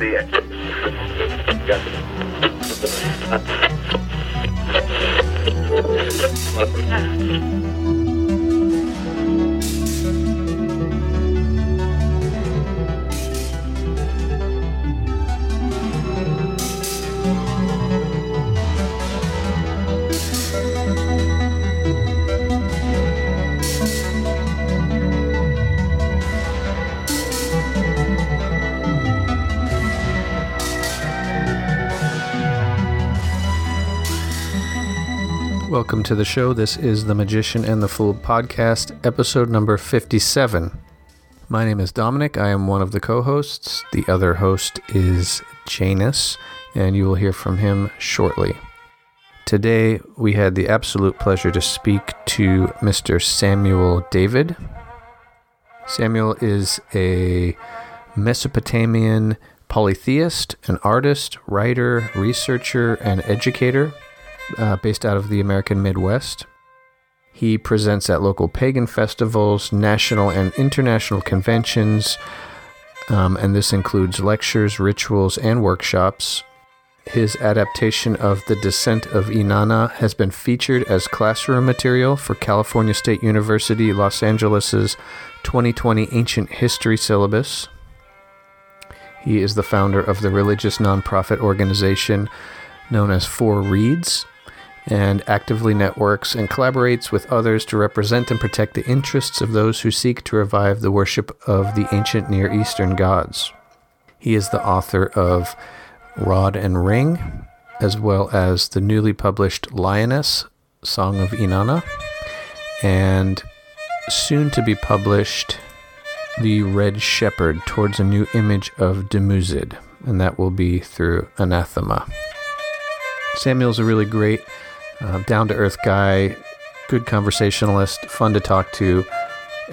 see it. To the show. This is the Magician and the Fool podcast, episode number 57. My name is Dominic. I am one of the co hosts. The other host is Janus, and you will hear from him shortly. Today, we had the absolute pleasure to speak to Mr. Samuel David. Samuel is a Mesopotamian polytheist, an artist, writer, researcher, and educator uh, based out of the American Midwest. He presents at local pagan festivals, national and international conventions, um, and this includes lectures, rituals, and workshops. His adaptation of The Descent of Inanna has been featured as classroom material for California State University Los Angeles' 2020 Ancient History syllabus. He is the founder of the religious nonprofit organization known as Four Reeds, and actively networks and collaborates with others to represent and protect the interests of those who seek to revive the worship of the ancient Near Eastern gods. He is the author of Rod and Ring, as well as the newly published Lioness, Song of Inanna, and soon to be published The Red Shepherd Towards a New Image of Dumuzid, and that will be through Anathema. Samuel's a really great uh, down to earth guy, good conversationalist, fun to talk to,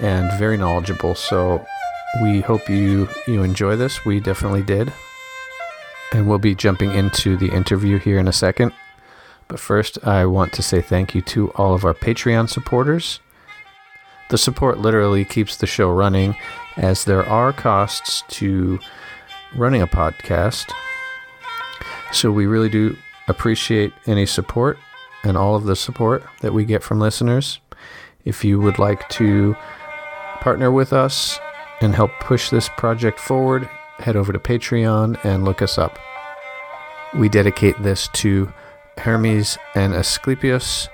and very knowledgeable. So we hope you you enjoy this. We definitely did. And we'll be jumping into the interview here in a second. But first, I want to say thank you to all of our Patreon supporters. The support literally keeps the show running, as there are costs to running a podcast. So we really do appreciate any support and all of the support that we get from listeners. If you would like to partner with us and help push this project forward, head over to Patreon and look us up. We dedicate this to Hermes and Asclepius.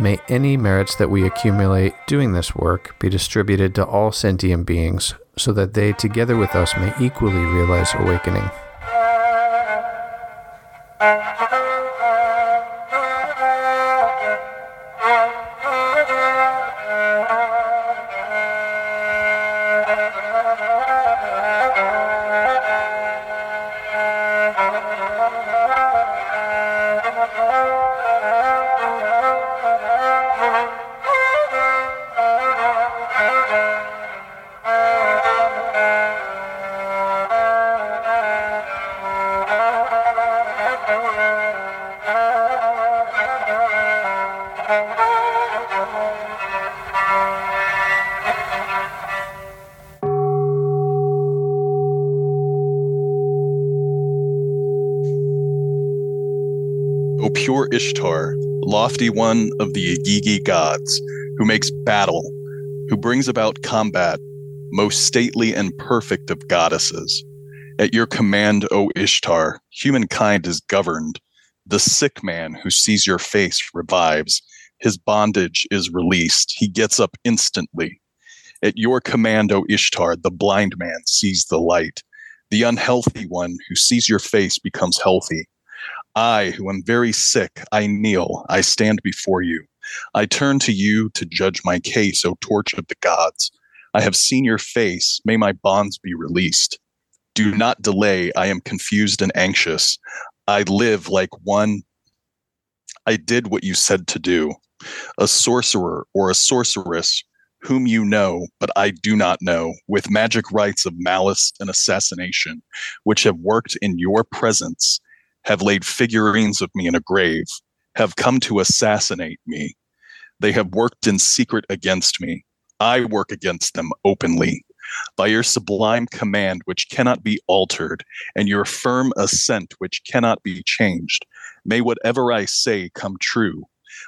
May any merits that we accumulate doing this work be distributed to all sentient beings so that they, together with us, may equally realize awakening. Ishtar, lofty one of the Igigi gods, who makes battle, who brings about combat, most stately and perfect of goddesses. At your command, O Ishtar, humankind is governed. The sick man who sees your face revives. His bondage is released. He gets up instantly. At your command, O Ishtar, the blind man sees the light. The unhealthy one who sees your face becomes healthy. I, who am very sick, I kneel, I stand before you. I turn to you to judge my case, O torch of the gods. I have seen your face, may my bonds be released. Do not delay, I am confused and anxious. I live like one. I did what you said to do. A sorcerer or a sorceress whom you know, but I do not know, with magic rites of malice and assassination, which have worked in your presence have laid figurines of me in a grave, have come to assassinate me. They have worked in secret against me. I work against them openly. by your sublime command, which cannot be altered, and your firm assent, which cannot be changed. May whatever I say come true.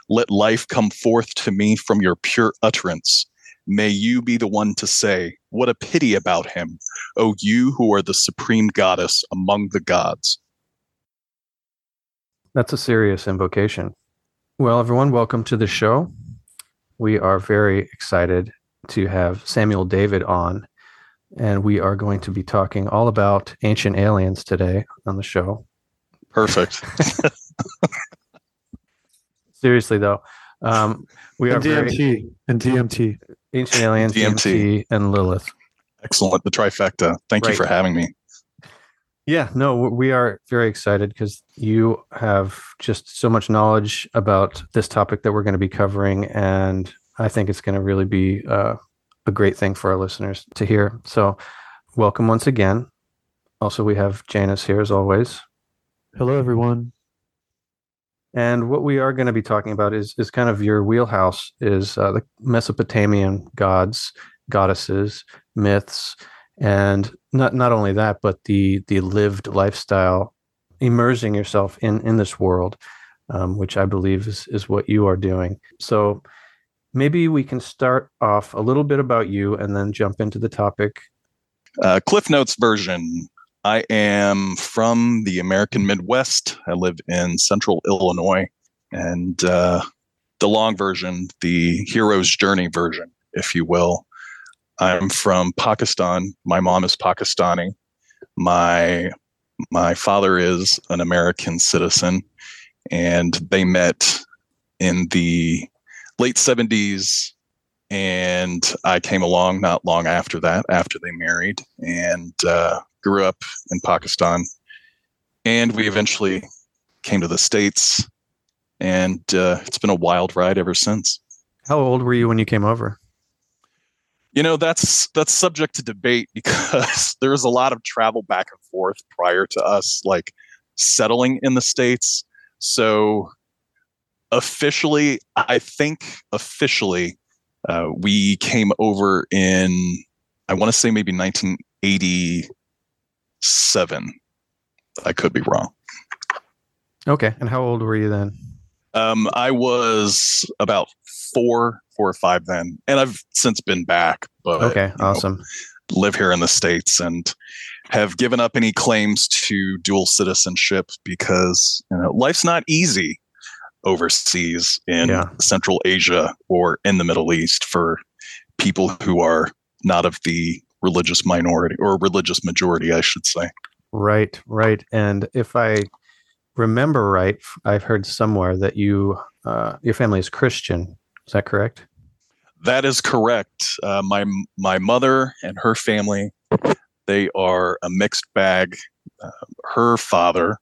Let life come forth to me from your pure utterance. May you be the one to say, What a pity about him, O you who are the supreme goddess among the gods. That's a serious invocation. Well, everyone, welcome to the show. We are very excited to have Samuel David on, and we are going to be talking all about ancient aliens today on the show. Perfect. Seriously, though, um, we are DMT very and DMT. ancient aliens, DMT. DMT, and Lilith. Excellent. The trifecta. Thank you for having me. Yeah, no, we are very excited because you have just so much knowledge about this topic that we're going to be covering, and I think it's going to really be uh, a great thing for our listeners to hear. So, welcome once again. Also, we have Janus here as always, Hello, everyone. and what we are going to be talking about is is kind of your wheelhouse is uh, the Mesopotamian gods, goddesses, myths, and not not only that, but the the lived lifestyle, immersing yourself in in this world, um, which I believe is is what you are doing. So maybe we can start off a little bit about you, and then jump into the topic. Uh, Cliff Notes version. I am from the American Midwest. I live in central Illinois. And uh, the long version, the hero's journey version, if you will. I'm from Pakistan. My mom is Pakistani. My my father is an American citizen, and they met in the late 70s and I came along not long after that, after they married, and uh, grew up in Pakistan. And we eventually came to the States, and uh, it's been a wild ride ever since. How old were you when you came over? You know, that's that's subject to debate because there was a lot of travel back and forth prior to us like settling in the States. So officially, I think officially, uh, we came over in I want to say maybe 1987. I could be wrong. Okay, and how old were you then? Um, I was about four, four or five then, and I've since been back. But Okay, you know, awesome. live here in the states and have given up any claims to dual citizenship because you know life's not easy overseas in Yeah. Central Asia or in the Middle East for people who are not of the religious minority or religious majority, I should say. Right, right. And if I remember right, I've heard somewhere that you uh, your family is Christian. Is that correct? That is correct. Uh, my my mother and her family, they are a mixed bag. Uh, her father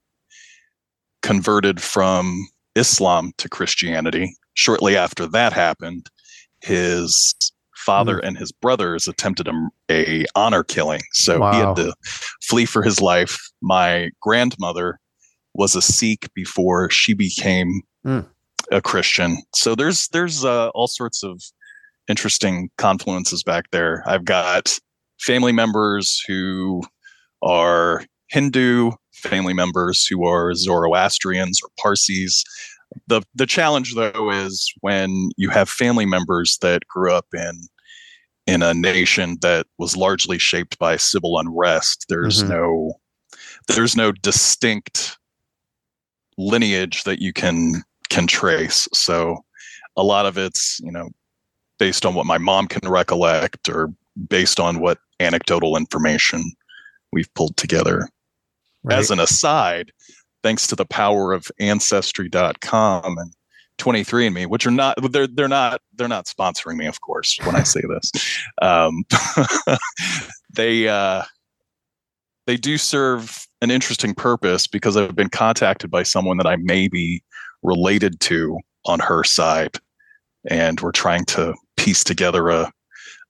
converted from Islam to Christianity. Shortly after that happened, his father and his brothers attempted a, a honor killing, so he had to flee for his life. My grandmother was a Sikh before she became Mm. A Christian. So there's there's uh, all sorts of interesting confluences back there. I've got family members who are Hindu, family members who are Zoroastrians or Parsis. The the challenge though is when you have family members that grew up in in a nation that was largely shaped by civil unrest, there's Mhm. no there's no distinct lineage that you can can trace. So a lot of it's, you know, based on what my mom can recollect or based on what anecdotal information we've pulled together. Right. As an aside, thanks to the power of ancestry.com and 23andme, which are not they're they're not they're not sponsoring me, of course, when I say this. Um, they uh, they do serve an interesting purpose because I've been contacted by someone that I may be related to on her side, and we're trying to piece together a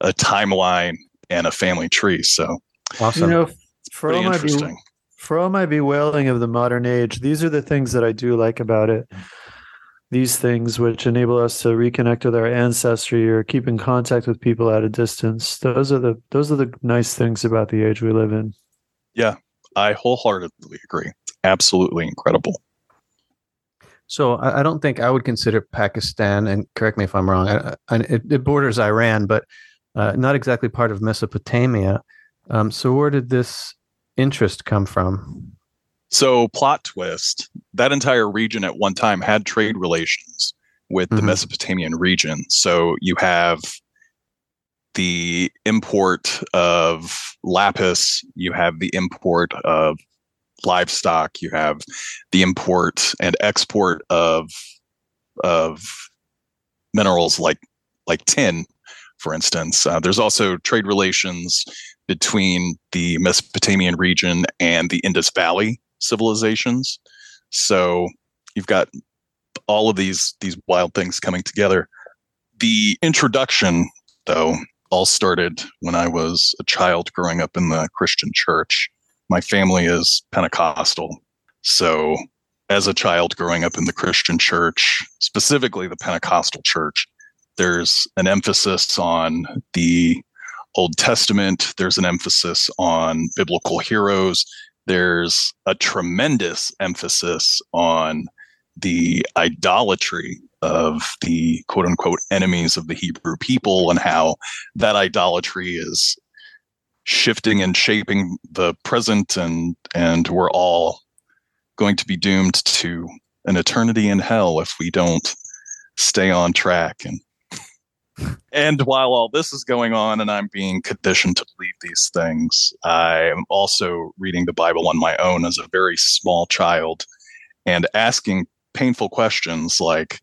a timeline and a family tree. So awesome. You know, for all pretty my interesting. be- for all my bewailing of the modern age, these are the things that I do like about it. these things which enable us to reconnect with our ancestry or keep in contact with people at a distance. Those are the those are the nice things about the age we live in. Yeah, I wholeheartedly agree. Absolutely incredible. So I, I don't think I would consider Pakistan, and correct me if I'm wrong. I, I, it, it borders Iran, but uh, not exactly part of Mesopotamia. Um, so where did this interest come from? So, plot twist that entire region at one time had trade relations with the Mhm. Mesopotamian region. So, you have the import of lapis, you have the import of livestock, you have the import and export of of minerals like like tin, for instance. Uh, there's also trade relations between the Mesopotamian region and the Indus Valley civilizations. So you've got all of these these wild things coming together. The introduction, though, all started when I was a child growing up in the Christian church. My family is Pentecostal. So as a child growing up in the Christian church, specifically the Pentecostal church, there's an emphasis on the Old Testament, there's an emphasis on biblical heroes, there's a tremendous emphasis on the idolatry of the quote unquote enemies of the Hebrew people and how that idolatry is shifting and shaping the present and and we're all going to be doomed to an eternity in hell if we don't stay on track. And and while all this is going on and I'm being conditioned to believe these things, I am also reading the Bible on my own as a very small child and asking painful questions like,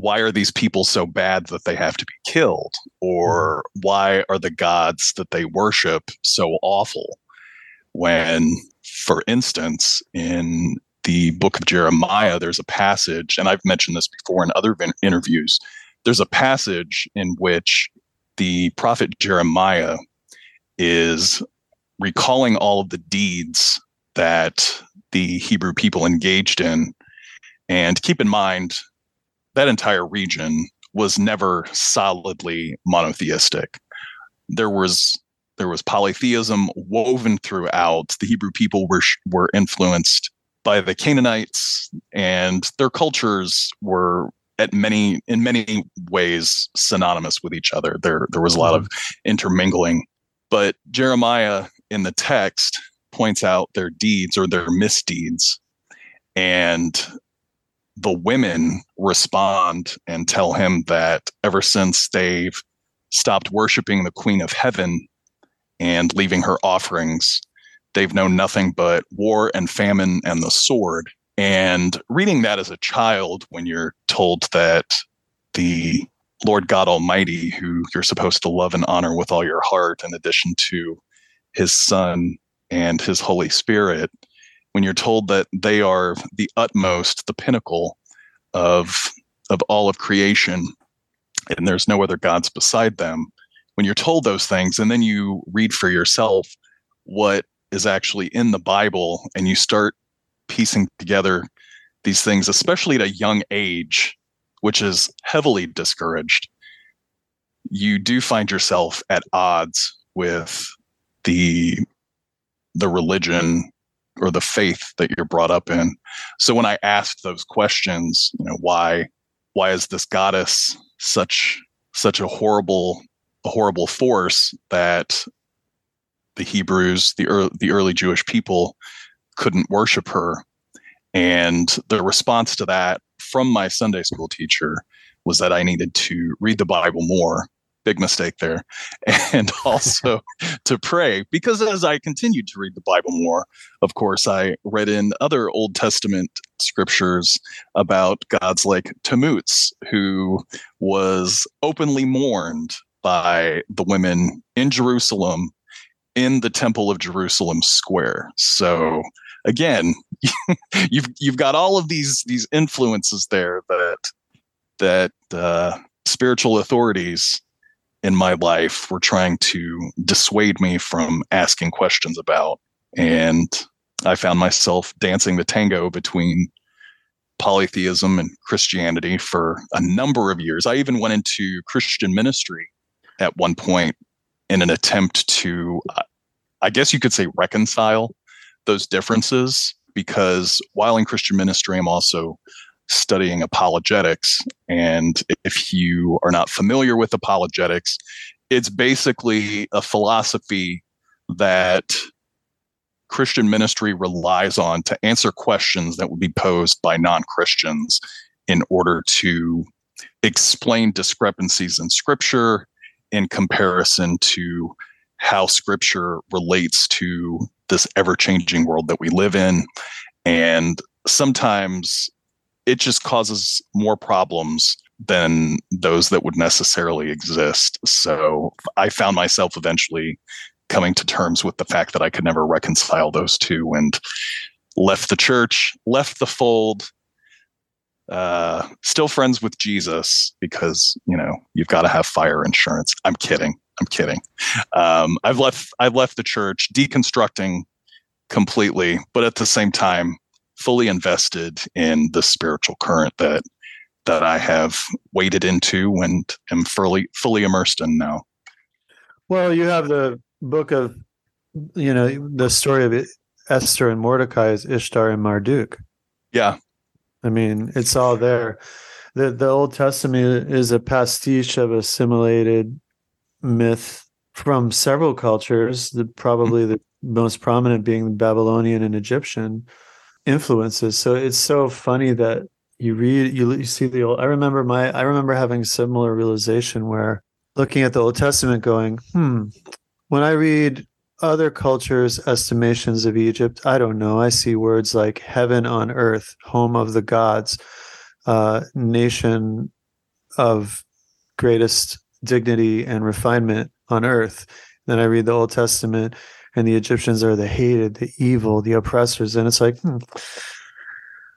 why are these people so bad that they have to be killed? Or why are the gods that they worship so awful? When, for instance, in the book of Jeremiah, there's a passage, and I've mentioned this before in other interviews there's a passage in which the prophet Jeremiah is recalling all of the deeds that the Hebrew people engaged in. And keep in mind, that entire region was never solidly monotheistic. There was there was polytheism woven throughout. The Hebrew people were were influenced by the Canaanites, and their cultures were at many in many ways synonymous with each other. There there was a lot of mm-hmm. intermingling. But Jeremiah in the text points out their deeds or their misdeeds. And the women respond and tell him that ever since they've stopped worshiping the Queen of Heaven and leaving her offerings, they've known nothing but war and famine and the sword. And reading that as a child, when you're told that the Lord God Almighty, who you're supposed to love and honor with all your heart, in addition to his Son and his Holy Spirit, when you're told that they are the utmost, the pinnacle of, of all of creation, and there's no other gods beside them, when you're told those things, and then you read for yourself what is actually in the Bible, and you start piecing together these things, especially at a young age, which is heavily discouraged, you do find yourself at odds with the the religion or the faith that you're brought up in. So when I asked those questions, you know, why why is this goddess such such a horrible a horrible force that the Hebrews, the early, the early Jewish people couldn't worship her. And the response to that from my Sunday school teacher was that I needed to read the Bible more. Big mistake there. And also to pray, because as I continued to read the Bible more, of course, I read in other Old Testament scriptures about gods like Tammuz, who was openly mourned by the women in Jerusalem in the Temple of Jerusalem Square. So again, you've you've got all of these these influences there that that uh, spiritual authorities in my life were trying to dissuade me from asking questions about, and I found myself dancing the tango between polytheism and Christianity for a number of years. I even went into Christian ministry at one point in an attempt to, I guess you could say, reconcile those differences. Because while in Christian ministry, I'm also studying apologetics. And if you are not familiar with apologetics, it's basically a philosophy that Christian ministry relies on to answer questions that would be posed by non Christians in order to explain discrepancies in scripture in comparison to how scripture relates to this ever changing world that we live in. And sometimes it just causes more problems than those that would necessarily exist. So I found myself eventually coming to terms with the fact that I could never reconcile those two and left the church, left the fold, uh, still friends with Jesus because, you know, you've got to have fire insurance. I'm kidding. I'm kidding. Um, I've left, I've left the church deconstructing completely, but at the same time, fully invested in the spiritual current that that I have waded into and am fully fully immersed in now. Well, you have the book of you know the story of Esther and Mordecai is Ishtar and Marduk. Yeah, I mean it's all there. the The Old Testament is a pastiche of assimilated myth from several cultures. The probably mm-hmm. the most prominent being the Babylonian and Egyptian influences. So it's so funny that you read you, you see the old. I remember my I remember having similar realization where looking at the Old Testament, going, hmm, when I read other cultures' estimations of Egypt, I don't know. I see words like heaven on earth, home of the gods, uh, nation of greatest dignity and refinement on earth. Then I read the Old Testament, and the Egyptians are the hated, the evil, the oppressors. And it's like, hmm,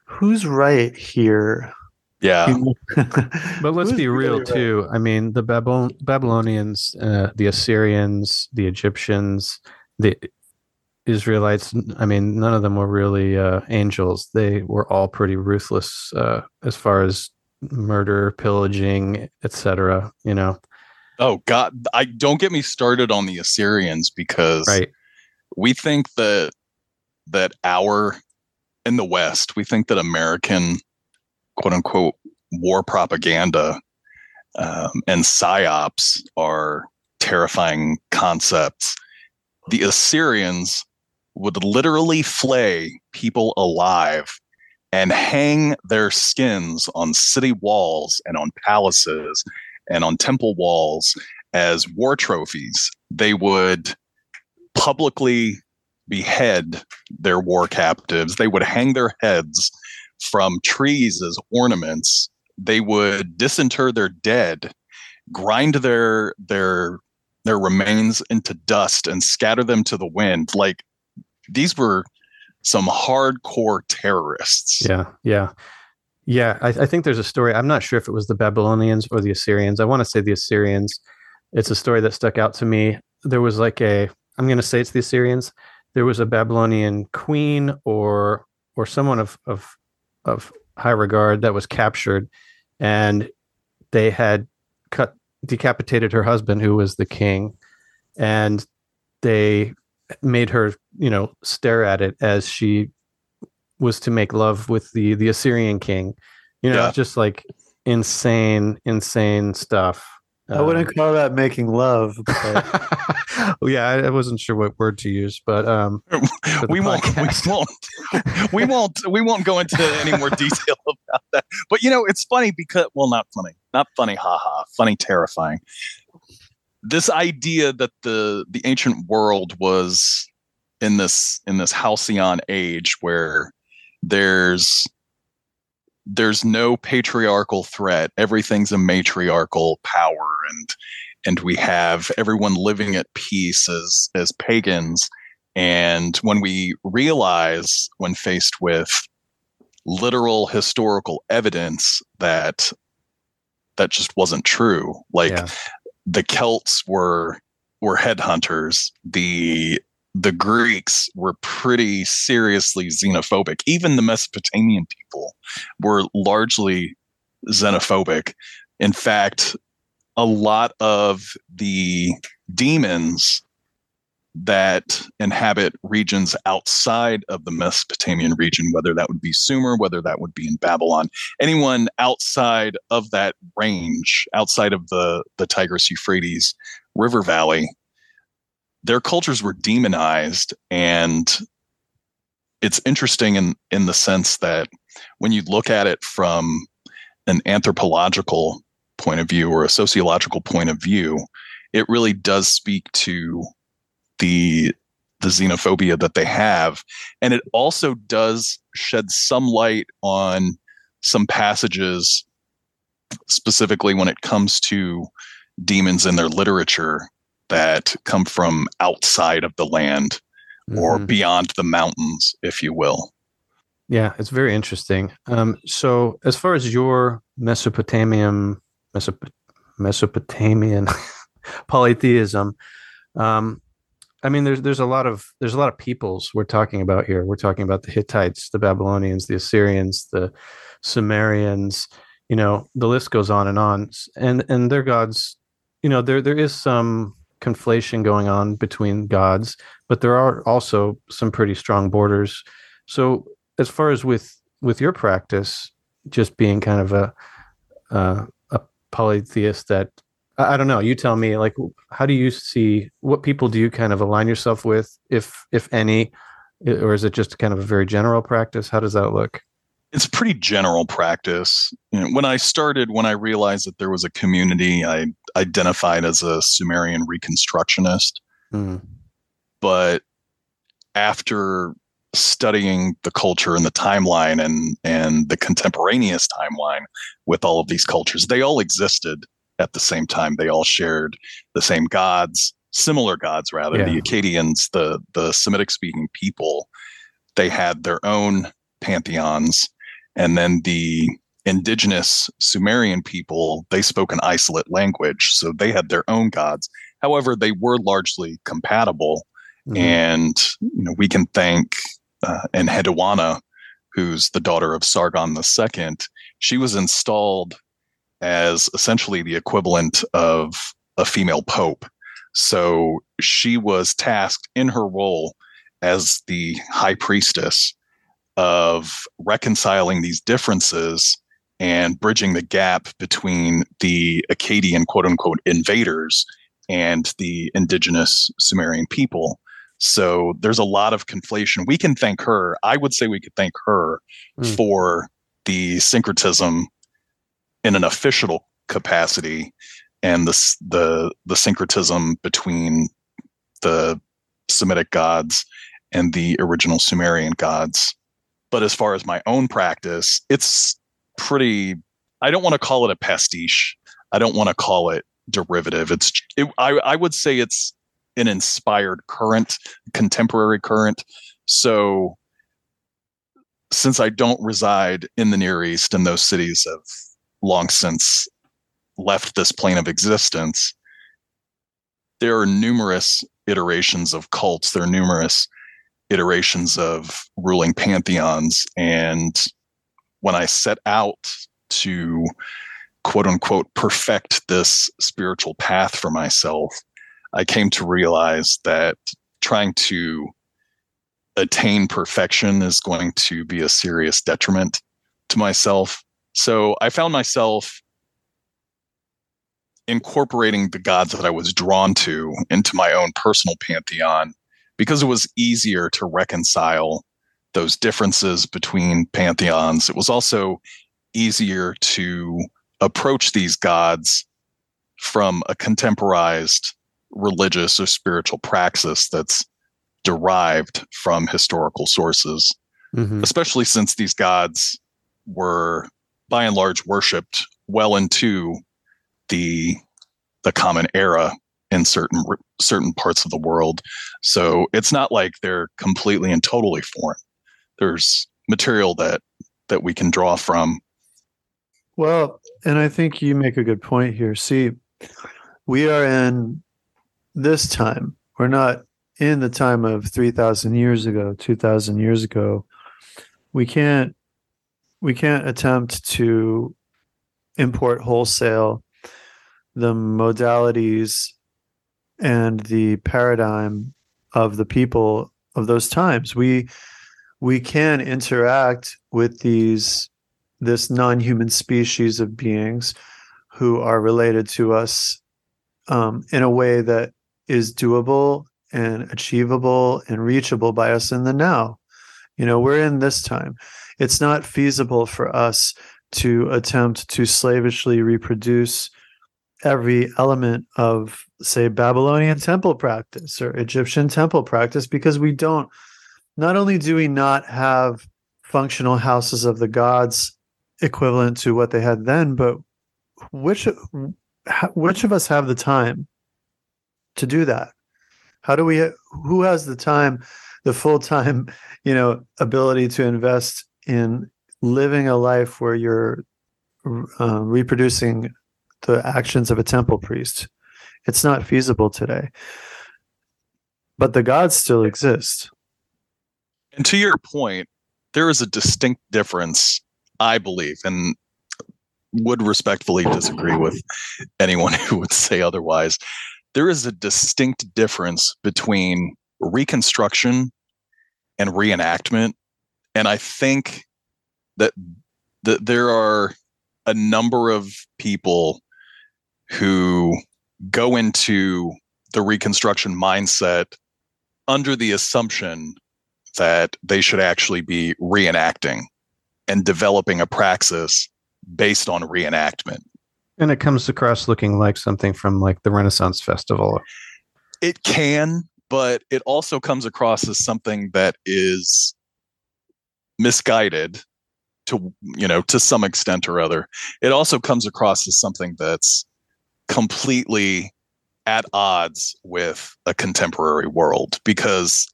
who's right here? Yeah. but let's be real too. I mean, the Babylon- Babylonians, uh, the Assyrians, the Egyptians, the Israelites, I mean, none of them were really uh, angels. They were all pretty ruthless uh, as far as murder, pillaging, etc. You know. Oh God! I don't get me started on the Assyrians because right we think that that our in the West, we think that American quote unquote war propaganda um, and psyops are terrifying concepts. The Assyrians would literally flay people alive and hang their skins on city walls and on palaces and on temple walls as war trophies. They would publicly behead their war captives. They would hang their heads from trees as ornaments. They would disinter their dead, grind their their their remains into dust and scatter them to the wind. Like these were some hardcore terrorists. Yeah, yeah. Yeah, I, I, think there's a story. I'm not sure if it was the Babylonians or the Assyrians. I want to say the Assyrians. It's a story that stuck out to me. There was like a I'm going to say it's the Assyrians. There was a Babylonian queen or or someone of of of high regard that was captured, and they had cut decapitated her husband, who was the king, and they made her, you know, stare at it as she was to make love with the the Assyrian king. You know, yeah. just like insane, insane stuff. I wouldn't um, call that making love. well, yeah, I, wasn't sure what word to use, but um, we won't, we won't, we won't, we won't go into any more detail about that. But you know, it's funny because, well, not funny, not funny, haha, funny, terrifying. This idea that the the ancient world was in this in this halcyon age where there's there's no patriarchal threat. Everything's a matriarchal power, and and we have everyone living at peace as as pagans. And when we realize, when faced with literal historical evidence that that just wasn't true, like yeah. the Celts were were headhunters, the the Greeks were pretty seriously xenophobic. Even the Mesopotamian people were largely xenophobic. In fact, a lot of the demons that inhabit regions outside of the Mesopotamian region, whether that would be Sumer, whether that would be in Babylon, anyone outside of that range, outside of the, the Tigris Euphrates River Valley, their cultures were demonized. And it's interesting in, in the sense that when you look at it from an anthropological point of view or a sociological point of view, it really does speak to the the xenophobia that they have and it also does shed some light on some passages specifically when it comes to demons in their literature that come from outside of the land mm-hmm. or beyond the mountains if you will yeah it's very interesting um, so as far as your mesopotamian Mesop- mesopotamian polytheism um, I mean, there's there's a lot of there's a lot of peoples we're talking about here. We're talking about the Hittites, the Babylonians, the Assyrians, the Sumerians. You know, the list goes on and on. And and their gods, you know, there there is some conflation going on between gods, but there are also some pretty strong borders. So as far as with with your practice, just being kind of a uh, a polytheist that I don't know. You tell me. Like, how do you see what people do you kind of align yourself with, if if any, or is it just kind of a very general practice? How does that look? It's pretty general practice. You know, when I started, when I realized that there was a community, I identified as a Sumerian Reconstructionist. Mm. But after studying the culture and the timeline and and the contemporaneous timeline with all of these cultures, they all existed at the same time. They all shared the same gods, similar gods rather. Yeah. The Akkadians, the the Semitic speaking people, they had their own pantheons, and then the indigenous Sumerian people, they spoke an isolate language, so they had their own gods. However, they were largely compatible, mm-hmm. and you know we can thank uh, Enheduanna, who's the daughter of Sargon II. She was installed as essentially the equivalent of a female pope. So she was tasked in her role as the high priestess of reconciling these differences and bridging the gap between the Akkadian quote unquote invaders and the indigenous Sumerian people. So there's a lot of conflation. We can thank her. I would say we could thank her mm. for the syncretism in an official capacity and the the the syncretism between the Semitic gods and the original Sumerian gods. But as far as my own practice, it's pretty. I don't want to call it a pastiche. I don't want to call it derivative. It's. It, I I would say it's an inspired current, contemporary current. So, since I don't reside in the Near East and those cities have long since left this plane of existence, there are numerous iterations of cults. There are numerous iterations of ruling pantheons. And when I set out to quote unquote perfect this spiritual path for myself, I came to realize that trying to attain perfection is going to be a serious detriment to myself. So I found myself incorporating the gods that I was drawn to into my own personal pantheon because it was easier to reconcile those differences between pantheons. It was also easier to approach these gods from a contemporized religious or spiritual praxis that's derived from historical sources, mm-hmm. especially since these gods were by and large worshipped well into the the common era in certain certain parts of the world. So it's not like they're completely and totally foreign. There's material that that we can draw from. Well, and I think you make a good point here. See, we are in this time. We're not in the time of 3000 years ago 2000 years ago we can't we can't attempt to import wholesale the modalities and the paradigm of the people of those times we we can interact with these this non-human species of beings who are related to us um, in a way that is doable and achievable and reachable by us in the now. You know, we're in this time. It's not feasible for us to attempt to slavishly reproduce every element of, say, Babylonian temple practice or Egyptian temple practice because we don't, not only do we not have functional houses of the gods equivalent to what they had then, but which which of us have the time to do that? How do we who has the time, the full time, you know, ability to invest in living a life where you're uh, reproducing the actions of a temple priest? It's not feasible today. But the gods still exist. And to your point, there is a distinct difference, I believe, and would respectfully disagree with anyone who would say otherwise. There is a distinct difference between reconstruction and reenactment. And I think that, that there are a number of people who go into the reconstruction mindset under the assumption that they should actually be reenacting and developing a praxis based on reenactment. And it comes across looking like something from like the Renaissance Festival. It can, but it also comes across as something that is misguided to you know to some extent or other. It also comes across as something that's completely at odds with a contemporary world because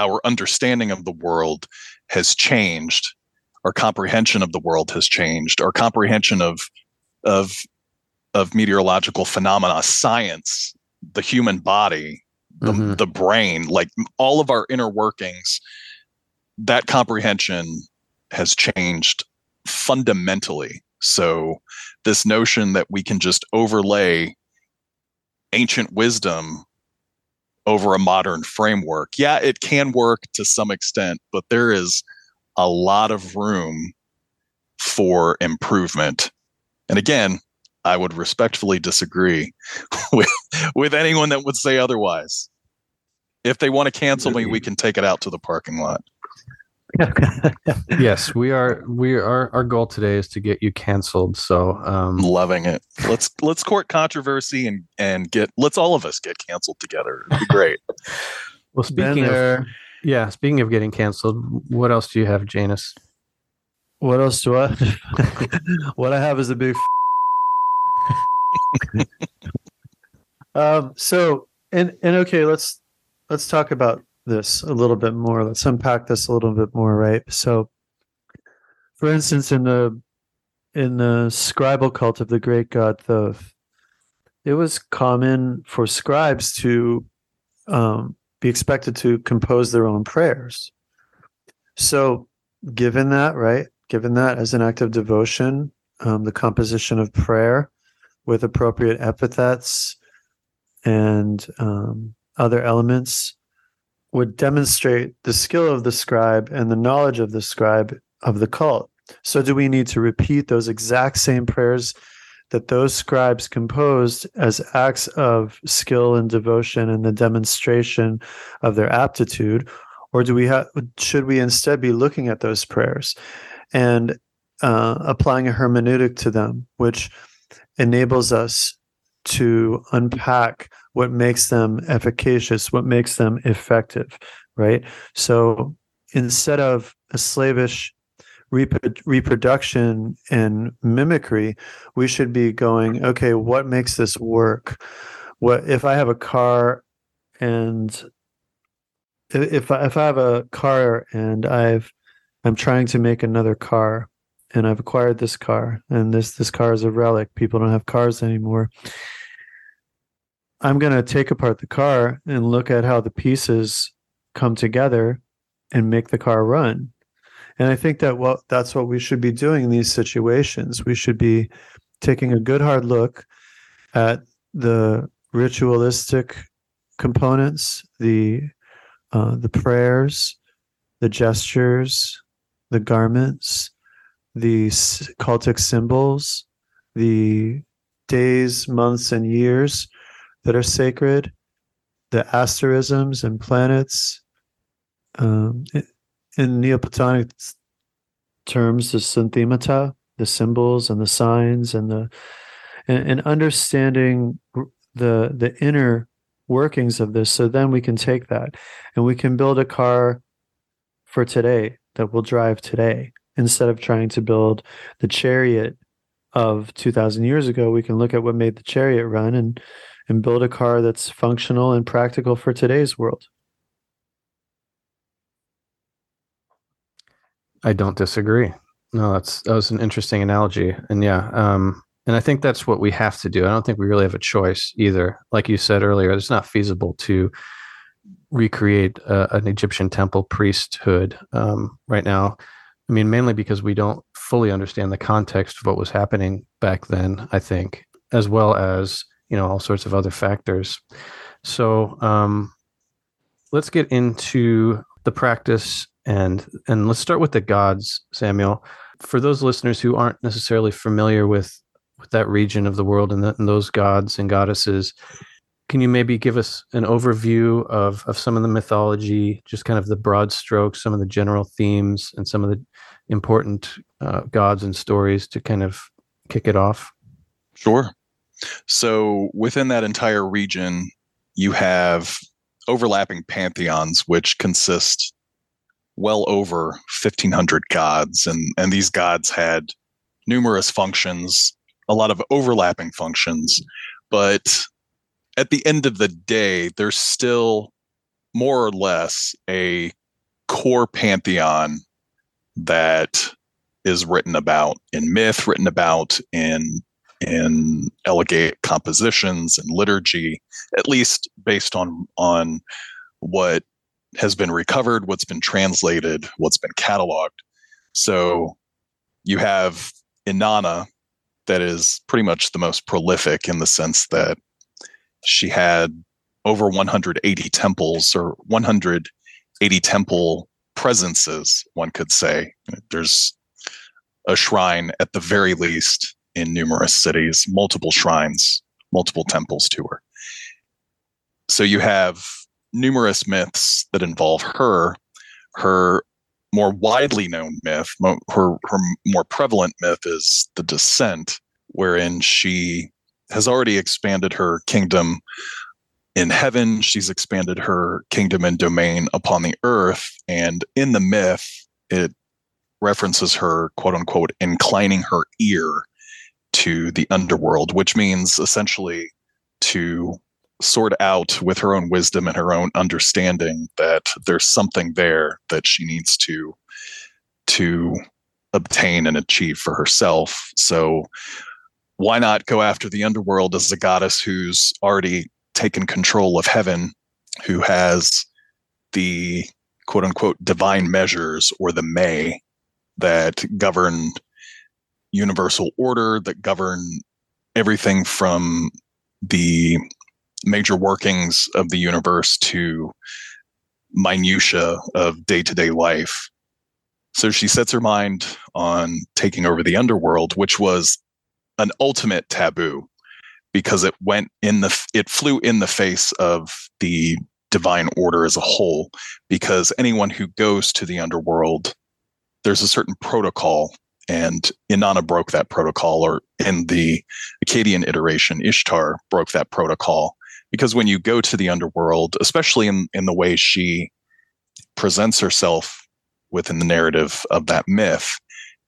our understanding of the world has changed our comprehension of the world has changed our comprehension of of of meteorological phenomena science the human body the, mm-hmm. the brain like all of our inner workings that comprehension has changed fundamentally so this notion that we can just overlay ancient wisdom over a modern framework yeah it can work to some extent but there is a lot of room for improvement. And again, I would respectfully disagree with with anyone that would say otherwise. If they want to cancel me, we can take it out to the parking lot. yes, we are. We are. Our goal today is to get you canceled. So, um, loving it. Let's let's court controversy and and get. Let's all of us get canceled together. It'd be great. well, speaking of yeah. Speaking of getting canceled, what else do you have, Janus? What else do I? what I have is a big. um. So and and okay, let's let's talk about this a little bit more. Let's unpack this a little bit more, right? So, for instance, in the in the scribal cult of the great god Thoth, it was common for scribes to um, be expected to compose their own prayers. So, given that, right, given that as an act of devotion, um, the composition of prayer with appropriate epithets and um, other elements would demonstrate the skill of the scribe and the knowledge of the scribe of the cult. So, do we need to repeat those exact same prayers that those scribes composed as acts of skill and devotion and the demonstration of their aptitude or do we have should we instead be looking at those prayers and uh, applying a hermeneutic to them which enables us to unpack what makes them efficacious what makes them effective right so instead of a slavish reproduction and mimicry, we should be going, okay, what makes this work? What if I have a car and if I, if I have a car and I've I'm trying to make another car and I've acquired this car and this this car is a relic. People don't have cars anymore. I'm going to take apart the car and look at how the pieces come together and make the car run. And I think that what that's what we should be doing in these situations. We should be taking a good hard look at the ritualistic components, the uh, the prayers, the gestures, the garments, the cultic symbols, the days, months, and years that are sacred, the asterisms and planets. Um, in Neoplatonic terms, the synthemata, the symbols and the signs, and the and, and understanding the the inner workings of this. So then we can take that and we can build a car for today that will drive today instead of trying to build the chariot of 2000 years ago we can look at what made the chariot run and and build a car that's functional and practical for today's world. I don't disagree. No that's that was an interesting analogy. And yeah um and i think that's what we have to do. I don't think we really have a choice either. Like you said earlier it's not feasible to recreate an egyptian temple priesthood um, right now. I mean, mainly because we don't fully understand the context of what was happening back then, I think, as well as, you know, all sorts of other factors. So um, let's get into the practice and and let's start with the gods, Samuel. For those listeners who aren't necessarily familiar with with that region of the world and, the, and those gods and goddesses, can you maybe give us an overview of, of some of the mythology, just kind of the broad strokes, some of the general themes, and some of the important uh, gods and stories to kind of kick it off? Sure. So within that entire region, you have overlapping pantheons, which consist well over 1,500 gods, and and these gods had numerous functions, a lot of overlapping functions, but at the end of the day, there's still more or less a core pantheon that is written about in myth, written about in in elegate compositions and liturgy, at least based on on what has been recovered, what's been translated, what's been cataloged. So you have Inanna that is pretty much the most prolific in the sense that she had over 180 temples or 180 temple presences, one could say. There's a shrine at the very least in numerous cities, multiple shrines, multiple temples to her. So you have numerous myths that involve her. Her more widely known myth, her, her more prevalent myth is the descent, wherein she has already expanded her kingdom in heaven. She's expanded her kingdom and domain upon the earth. And in the myth, it references her, quote unquote, inclining her ear to the underworld, which means essentially to sort out with her own wisdom and her own understanding that there's something there that she needs to to obtain and achieve for herself. So why not go after the underworld as a goddess who's already taken control of heaven, who has the quote unquote divine measures or the May that govern universal order, that govern everything from the major workings of the universe to minutia of day-to-day life. So she sets her mind on taking over the underworld, which was an ultimate taboo because it went in the it flew in the face of the divine order as a whole because anyone who goes to the underworld there's a certain protocol and inanna broke that protocol or in the akkadian iteration ishtar broke that protocol. Because when you go to the underworld especially in, in the way she presents herself within the narrative of that myth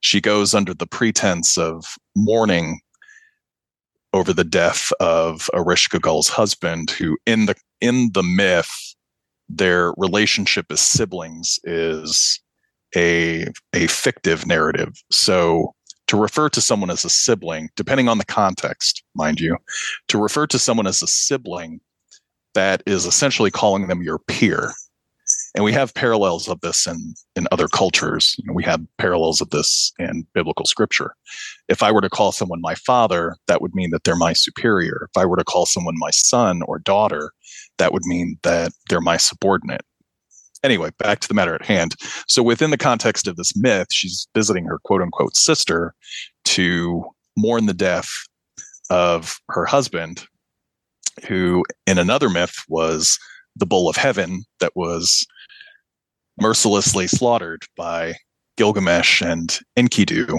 she goes under the pretense of mourning over the death of Ereshkigal's husband, who in the in the myth, their relationship as siblings is a a fictive narrative. So to refer to someone as a sibling, depending on the context, mind you, to refer to someone as a sibling, that is essentially calling them your peer. And we have parallels of this in, in other cultures. You know, we have parallels of this in biblical scripture. If I were to call someone my father, that would mean that they're my superior. If I were to call someone my son or daughter, that would mean that they're my subordinate. Anyway, back to the matter at hand. So, within the context of this myth, she's visiting her quote unquote sister to mourn the death of her husband, who in another myth was the bull of heaven that was mercilessly slaughtered by Gilgamesh and Enkidu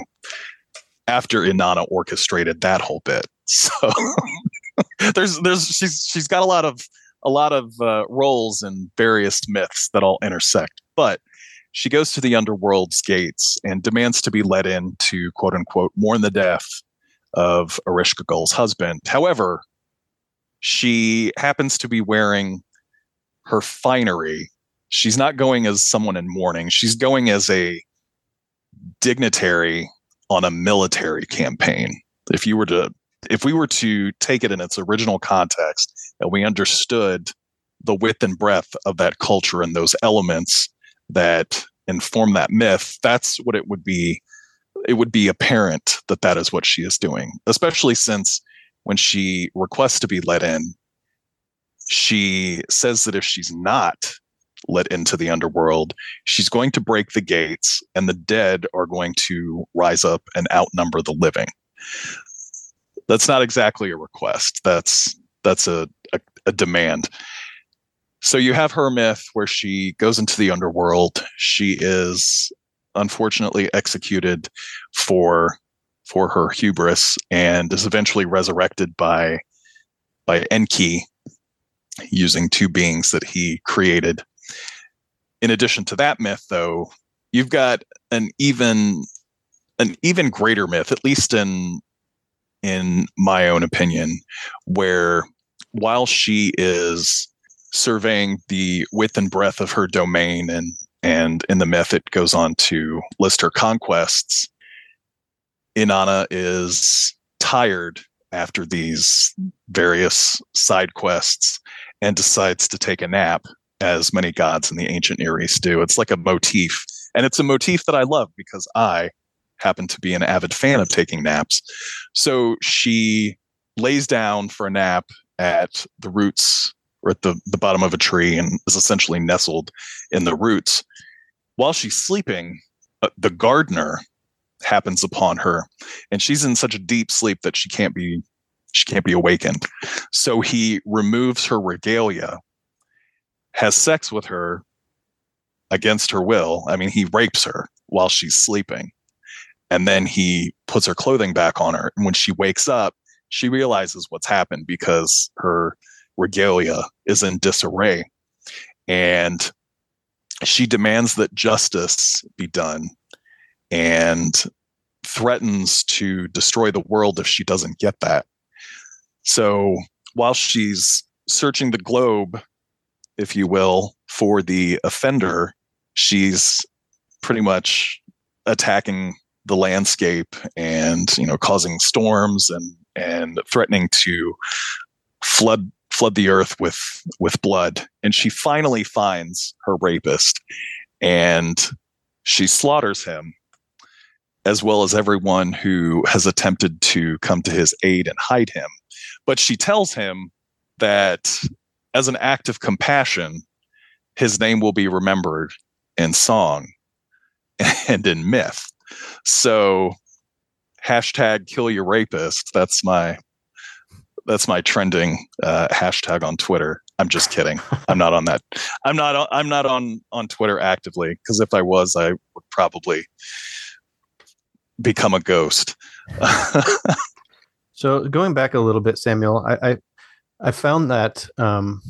after Inanna orchestrated that whole bit. So there's there's she's she's got a lot of a lot of uh, roles in various myths that all intersect. But she goes to the underworld's gates and demands to be let in to quote unquote mourn the death of Ereshkigal's husband. However, she happens to be wearing her finery. She's not going as someone in mourning. She's going as a dignitary on a military campaign. If you were to if we were to take it in its original context and we understood the width and breadth of that culture and those elements that inform that myth, that's what it would be. It would be apparent that that is what she is doing, especially since when she requests to be let in, she says that if she's not let into the underworld, she's going to break the gates and the dead are going to rise up and outnumber the living that's not exactly a request. That's that's a, a, a demand. So you have her myth where she goes into the underworld. She is unfortunately executed for for her hubris and is eventually resurrected by by Enki using two beings that he created. In addition to that myth though, you've got an even an even greater myth at least in in my own opinion, where while she is surveying the width and breadth of her domain and and in the myth it goes on to list her conquests inanna is tired after these various side quests and decides to take a nap as many gods in the ancient near east do it's like a motif and it's a motif that i love because i happen to be an avid fan of taking naps. So she lays down for a nap at the roots or at the, the bottom of a tree and is essentially nestled in the roots. While she's sleeping, uh, the gardener happens upon her and she's in such a deep sleep that she can't be she can't be awakened. So he removes her regalia, has sex with her against her will. I mean, he rapes her while she's sleeping and then he puts her clothing back on her. And when she wakes up, she realizes what's happened because her regalia is in disarray. And she demands that justice be done and threatens to destroy the world if she doesn't get that. So while she's searching the globe, if you will, for the offender, she's pretty much attacking the landscape and you know causing storms and and threatening to flood flood the earth with with blood. And she finally finds her rapist and she slaughters him as well as everyone who has attempted to come to his aid and hide him. But she tells him that as an act of compassion his name will be remembered in song and in myth so hashtag kill your rapist. That's my that's my trending uh, hashtag on Twitter. I'm just kidding. I'm not on that. I'm not. On, I'm not on on Twitter actively because if I was, I would probably become a ghost. so going back a little bit, Samuel, I I, I found that um,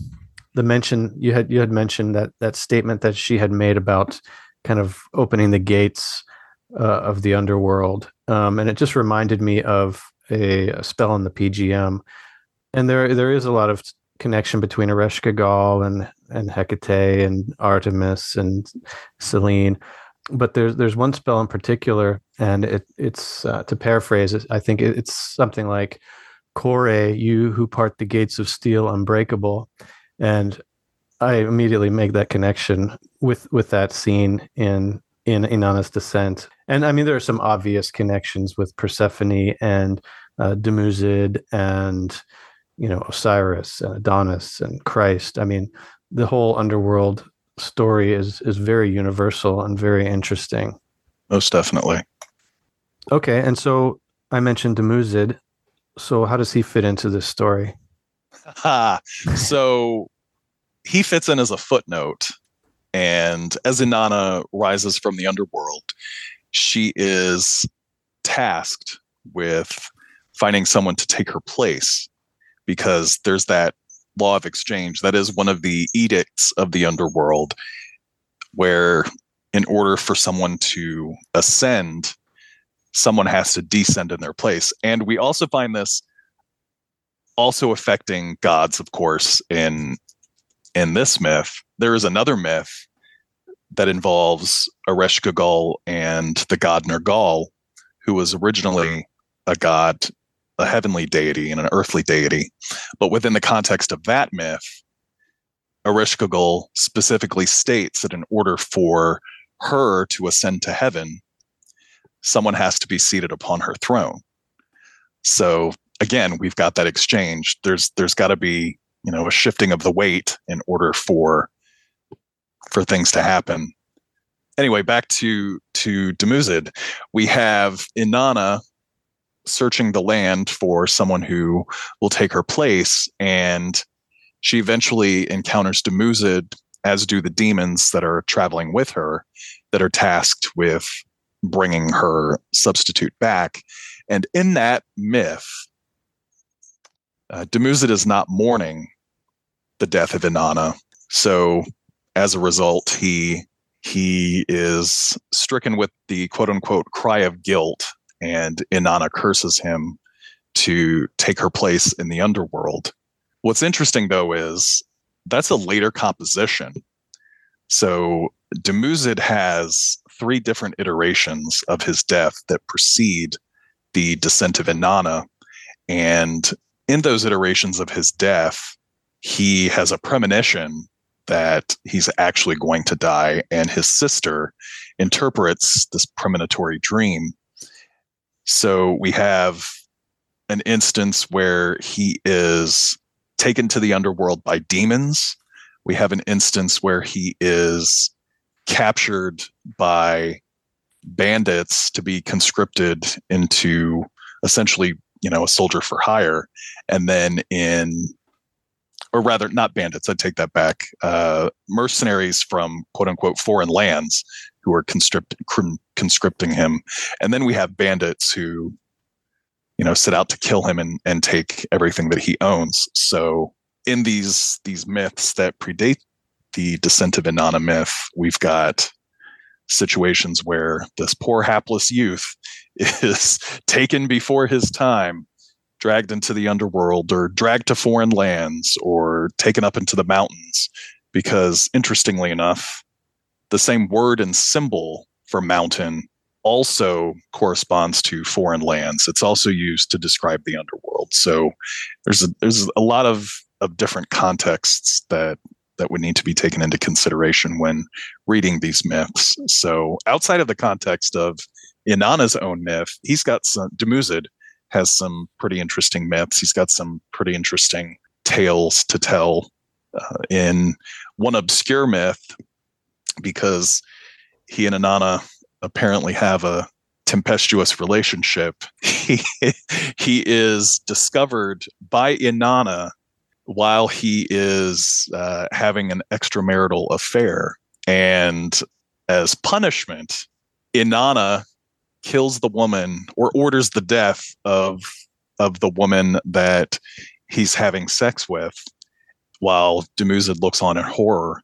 the mention you had you had mentioned that that statement that she had made about kind of opening the gates uh, of the underworld, um, and it just reminded me of a, a, spell in the PGM. And there there is a lot of connection between Ereshkigal and and Hecate and Artemis and Selene. but there's there's one spell in particular, and it it's uh, to paraphrase it. I think it, it's something like Kore, you who part the gates of steel, unbreakable, and I immediately make that connection with with that scene in in Inanna's descent. And I mean, there are some obvious connections with Persephone and uh, Dumuzid and you know Osiris and Adonis and Christ. I mean, the whole underworld story is is very universal and very interesting. Most definitely. Okay, and so I mentioned Dumuzid So how does he fit into this story? so he fits in as a footnote. And as Inanna rises from the underworld, she is tasked with finding someone to take her place because there's that law of exchange. That is one of the edicts of the underworld, where in order for someone to ascend, someone has to descend in their place. And we also find this also affecting gods, of course, in in this myth. There is another myth that involves Ereshkigal and the god Nergal, who was originally a god a heavenly deity and an earthly deity. But within the context of that myth, Ereshkigal specifically states that in order for her to ascend to heaven, someone has to be seated upon her throne. So again, we've got that exchange. There's there's got to be you know a shifting of the weight in order for for things to happen. Anyway, back to to Dumuzid, we have Inanna searching the land for someone who will take her place. And she eventually encounters Dumuzid as do the demons that are traveling with her, that are tasked with bringing her substitute back. And in that myth, uh, Dumuzid is not mourning the death of Inanna. So as a result, he he is stricken with the quote unquote cry of guilt and Inanna curses him to take her place in the underworld. What's interesting though is that's a later composition. So Dumuzid has three different iterations of his death that precede the descent of Inanna. And in those iterations of his death, he has a premonition that he's actually going to die, and his sister interprets this premonitory dream so we have an instance where he is taken to the underworld by demons. We have an instance where he is captured by bandits to be conscripted into essentially, you know, a soldier for hire. And then in, or rather, not bandits, I take that back, uh, mercenaries from quote unquote foreign lands who are conscript, conscripting him. And then we have bandits who, you know, set out to kill him and, and take everything that he owns. So in these these myths that predate the descent of Inanna myth, we've got situations where this poor hapless youth is taken before his time dragged into the underworld or dragged to foreign lands or taken up into the mountains because interestingly enough the same word and symbol for mountain also corresponds to foreign lands. It's also used to describe the underworld. So there's a, there's a lot of, of different contexts that that would need to be taken into consideration when reading these myths. So outside of the context of Inanna's own myth, he's got some Dumuzid has some pretty interesting myths. He's got some pretty interesting tales to tell. Uh, in one obscure myth, because he and Inanna apparently have a tempestuous relationship. He, he is discovered by Inanna while he is uh, having an extramarital affair. And as punishment, Inanna kills the woman or orders the death of of the woman that he's having sex with while Dumuzid looks on in horror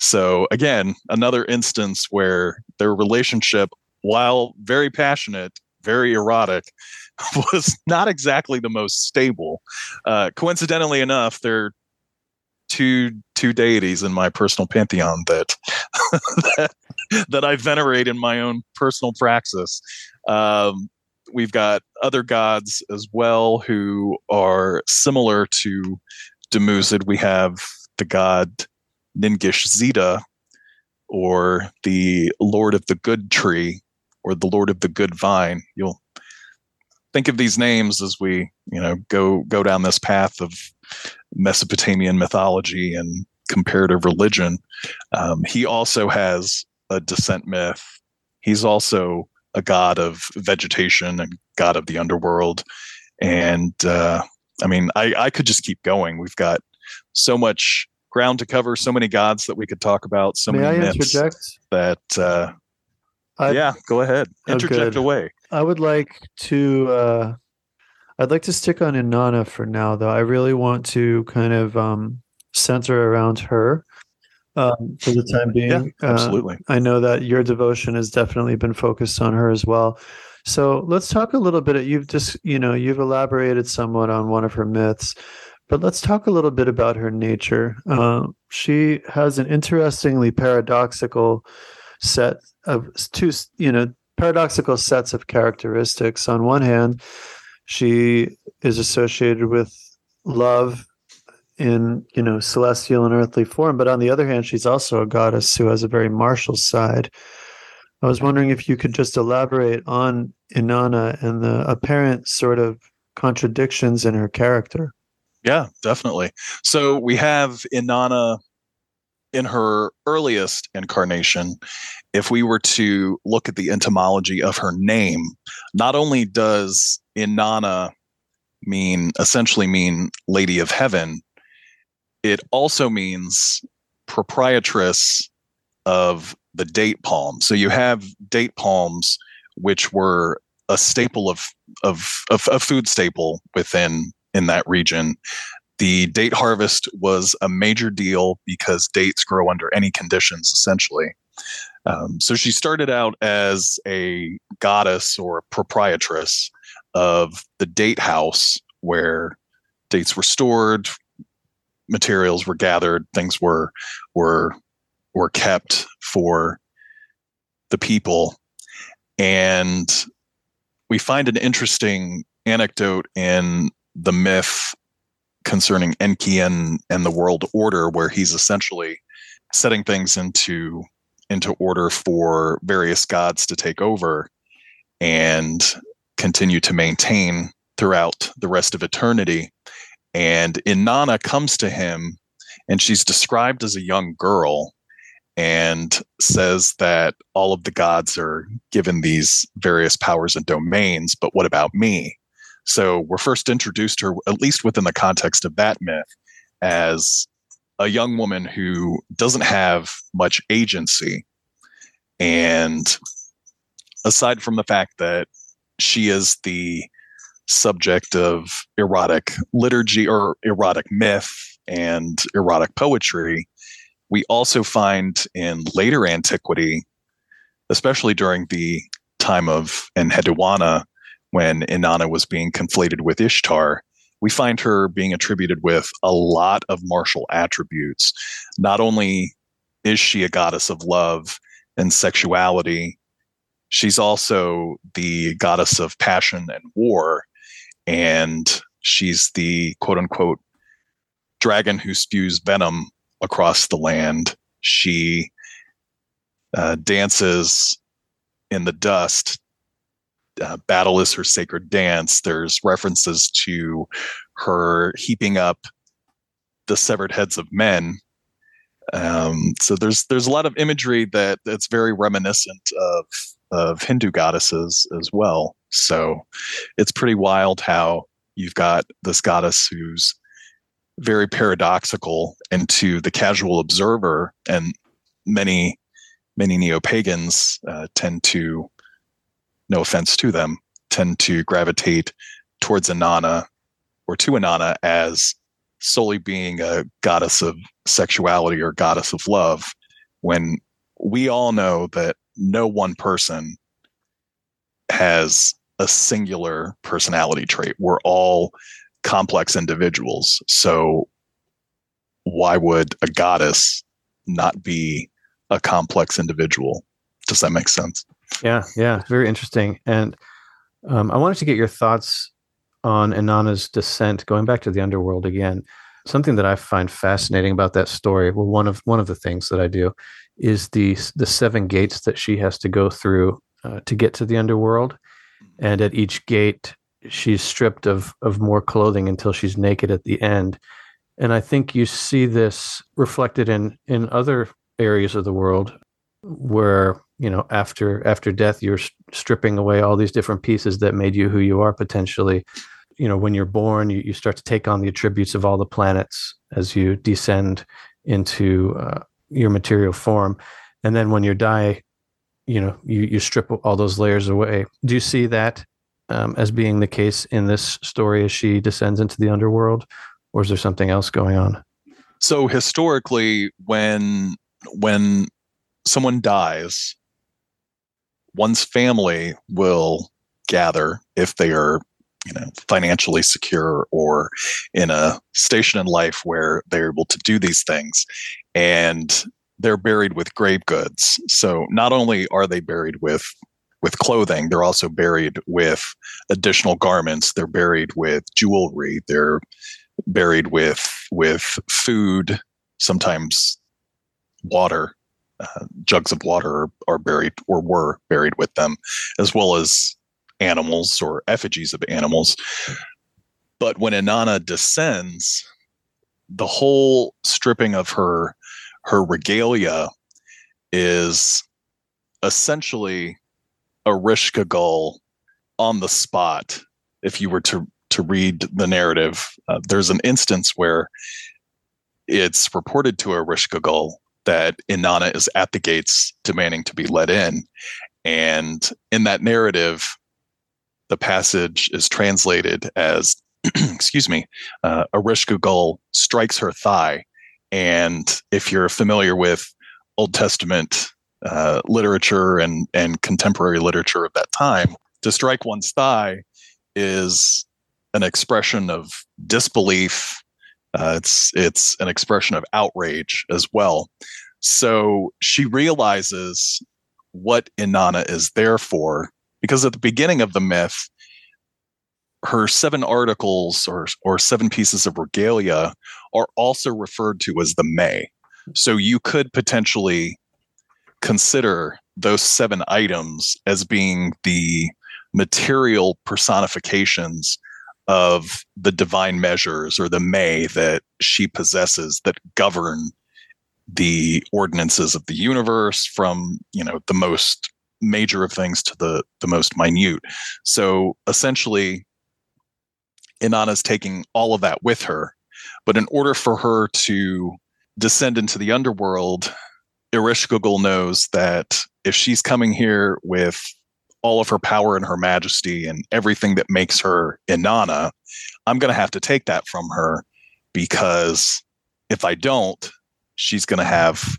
so again, another instance where their relationship, while very passionate, very erotic, was not exactly the most stable. Uh, coincidentally enough, they're two two deities in my personal pantheon that that, that I venerate in my own personal praxis. Um, we've got other gods as well who are similar to Dumuzid. We have the god Ningishzida, or the Lord of the Good Tree, or the Lord of the Good Vine. You'll think of these names as we, you know, go go down this path of Mesopotamian mythology and comparative religion. Um, he also has a descent myth. He's also a god of vegetation and god of the underworld. And uh, I mean, I, I could just keep going. We've got so much ground to cover, so many gods that we could talk about, so May many I myths interject? that. Uh, I- yeah, go ahead. Oh, Interject good. away. I would like to. Uh, I'd like to stick on Inanna for now, though. I really want to kind of um, center around her um, for the time being. Yeah, Uh, absolutely. I know that your devotion has definitely been focused on her as well. So let's talk a little bit. You've just, you know, you've elaborated somewhat on one of her myths, but let's talk a little bit about her nature. Uh, she has an interestingly paradoxical set of two, you know, paradoxical sets of characteristics. On one hand, she is associated with love in you know celestial and earthly form but on the other hand she's also a goddess who has a very martial side i was wondering if you could just elaborate on inanna and the apparent sort of contradictions in her character Yeah, definitely. So we have Inanna in her earliest incarnation. If we were to look at the etymology of her name, not only does Inanna mean essentially mean Lady of Heaven, it also means proprietress of the date palm. So you have date palms, which were a staple of of, a food staple within in that region. The date harvest was a major deal because dates grow under any conditions, essentially. Um, so she started out as a goddess or proprietress of the date house where dates were stored, materials were gathered, things were were were kept for the people. And we find an interesting anecdote in the myth concerning Enki and, and the world order, where he's essentially setting things into into order for various gods to take over and continue to maintain throughout the rest of eternity. And Inanna comes to him, and she's described as a young girl, and says that all of the gods are given these various powers and domains, but what about me? So we're first introduced her, at least within the context of that myth, as a young woman who doesn't have much agency. And aside from the fact that she is the subject of erotic liturgy or erotic myth and erotic poetry, we also find in later antiquity, especially during the time of Enheduanna, when Inanna was being conflated with Ishtar, we find her being attributed with a lot of martial attributes. Not only is she a goddess of love and sexuality, she's also the goddess of passion and war. And she's the quote unquote dragon who spews venom across the land. She uh, dances in the dust uh, battle is her sacred dance. There's references to her heaping up the severed heads of men. Um, so there's there's a lot of imagery that that's very reminiscent of of Hindu goddesses as well. So it's pretty wild how you've got this goddess who's very paradoxical and to the casual observer and many many neo-pagans uh, tend to no offense to them, tend to gravitate towards Inanna or to Inanna as solely being a goddess of sexuality or goddess of love, when we all know that no one person has a singular personality trait. We're all complex individuals. So why would a goddess not be a complex individual? Does that make sense? Yeah, yeah, very interesting. And um, I wanted to get your thoughts on Inanna's descent, going back to the underworld again. Something that I find fascinating about that story, well, one of one of the things that I do is the the seven gates that she has to go through uh, to get to the underworld, and at each gate she's stripped of of more clothing until she's naked at the end. And I think you see this reflected in in other areas of the world where you know after after death you're stripping away all these different pieces that made you who you are potentially you know when you're born you, you start to take on the attributes of all the planets as you descend into uh, your material form and then when you die you know you you strip all those layers away. Do you see that um, as being the case in this story as she descends into the underworld or is there something else going on? So historically when when someone dies one's family will gather if they are you know financially secure or in a station in life where they're able to do these things. And they're buried with grave goods. So not only are they buried with with clothing they're also buried with additional garments. They're buried with jewelry. They're buried with with food sometimes water uh, jugs of water are, are buried or were buried with them, as well as animals or effigies of animals. But when Inanna descends, the whole stripping of her her regalia is essentially Ereshkigal on the spot. If you were to to read the narrative, uh, there's an instance where it's reported to Ereshkigal that Inanna is at the gates demanding to be let in. And in that narrative, the passage is translated as, excuse me, uh, Ereshkigal strikes her thigh. And if you're familiar with Old Testament uh, literature and, and contemporary literature of that time, to strike one's thigh is an expression of disbelief uh, it's it's an expression of outrage as well. So she realizes what Inanna is there for, because at the beginning of the myth, her seven articles or or seven pieces of regalia are also referred to as the May. So you could potentially consider those seven items as being the material personifications of the divine measures or the may that she possesses that govern the ordinances of the universe from you know the most major of things to the the most minute so essentially inanna's taking all of that with her but in order for her to descend into the underworld Ereshkigal knows that if she's coming here with all of her power and her majesty and everything that makes her Inanna, I'm going to have to take that from her because if I don't, she's going to have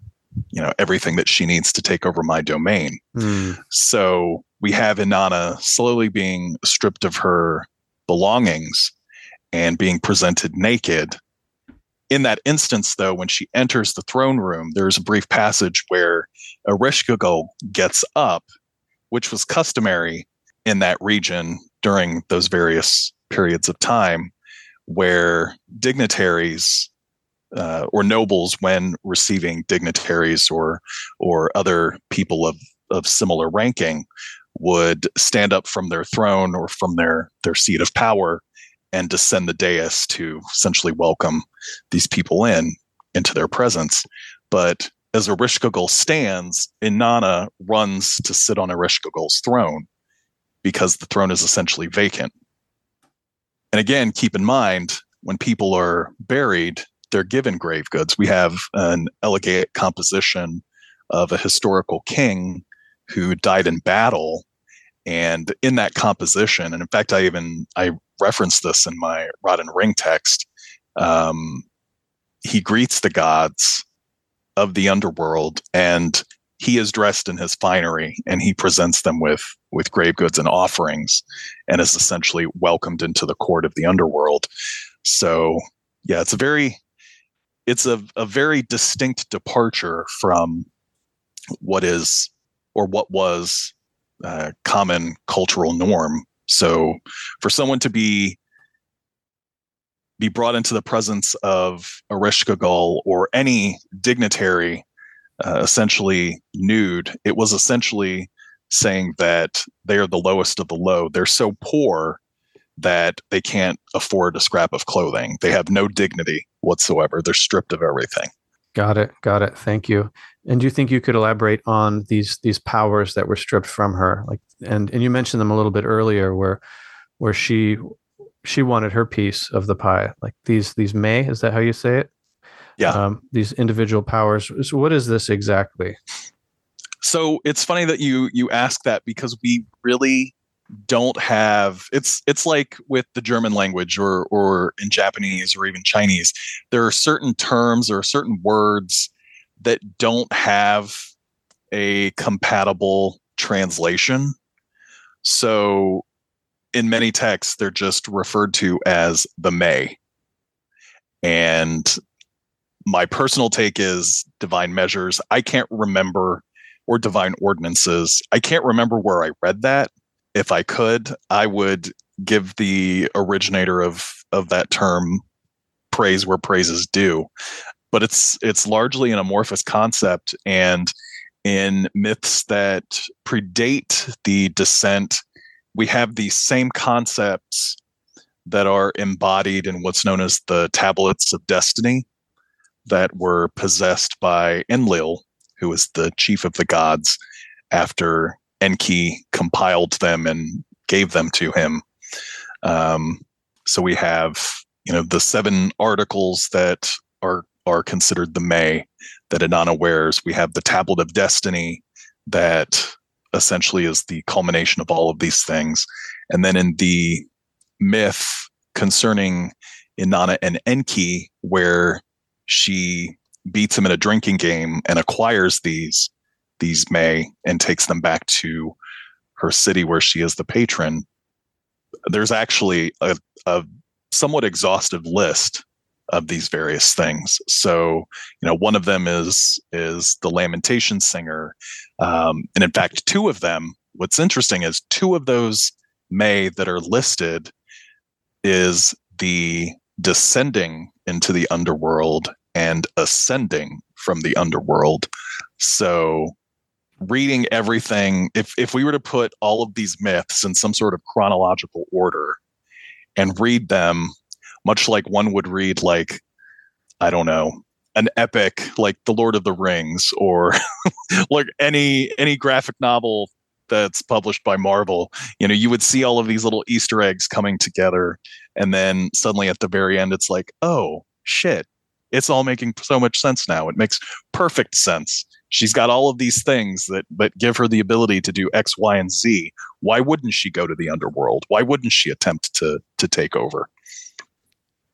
you know everything that she needs to take over my domain. Mm. So we have Inanna slowly being stripped of her belongings and being presented naked. In that instance, though, when she enters the throne room, there's a brief passage where Ereshkigal gets up which was customary in that region during those various periods of time where dignitaries uh, or nobles when receiving dignitaries or or other people of of similar ranking would stand up from their throne or from their their seat of power and descend the dais to essentially welcome these people in into their presence but as Ereshkigal stands, Inanna runs to sit on Ereshkigal's throne because the throne is essentially vacant. And again, keep in mind when people are buried, they're given grave goods. We have an elegant composition of a historical king who died in battle. And in that composition, and in fact, I even I referenced this in my rod and ring text. Um, he greets the gods of the underworld and he is dressed in his finery and he presents them with with grave goods and offerings and is essentially welcomed into the court of the underworld so yeah it's a very it's a, a very distinct departure from what is or what was uh, common cultural norm. So for someone to be be brought into the presence of Ereshkigal or any dignitary uh, essentially nude, it was essentially saying that they are the lowest of the low. They're so poor that they can't afford a scrap of clothing. They have no dignity whatsoever. They're stripped of everything. Got it. Got it. Thank you. And do you think you could elaborate on these these powers that were stripped from her? Like and and you mentioned them a little bit earlier where where she she wanted her piece of the pie. Like these these may, is that how you say it? Yeah. Um, these individual powers. So what is this exactly? So it's funny that you you ask that because we really don't have it's it's like with the German language or or in Japanese or even Chinese. There are certain terms or certain words that don't have a compatible translation. So in many texts, they're just referred to as the may. And my personal take is divine measures. I can't remember, or divine ordinances. I can't remember where I read that. If I could, I would give the originator of of that term praise where praise is due. But it's it's largely an amorphous concept, and in myths that predate the descent, we have these same concepts that are embodied in what's known as the tablets of destiny that were possessed by Enlil, who was the chief of the gods, after Enki compiled them and gave them to him. Um, so we have, you know, the seven articles that are are considered the May that Inanna wears. We have the Tablet of Destiny that essentially is the culmination of all of these things. And then in the myth concerning Inanna and Enki, where she beats him in a drinking game and acquires these these May and takes them back to her city where she is the patron. There's actually a, a somewhat exhaustive list of these various things. So, you know, one of them is is the lamentation singer, um, and in fact, two of them. What's interesting is two of those May that are listed is the descending into the underworld and ascending from the underworld. So reading everything, if if we were to put all of these myths in some sort of chronological order and read them, much like one would read like, I don't know, an epic like The Lord of the Rings or like any any graphic novel that's published by Marvel, you know, you would see all of these little Easter eggs coming together. And then suddenly at the very end, it's like, oh shit, it's all making so much sense now. It makes perfect sense. She's got all of these things that that give her the ability to do X, Y, and Z. Why wouldn't she go to the underworld? Why wouldn't she attempt to to take over?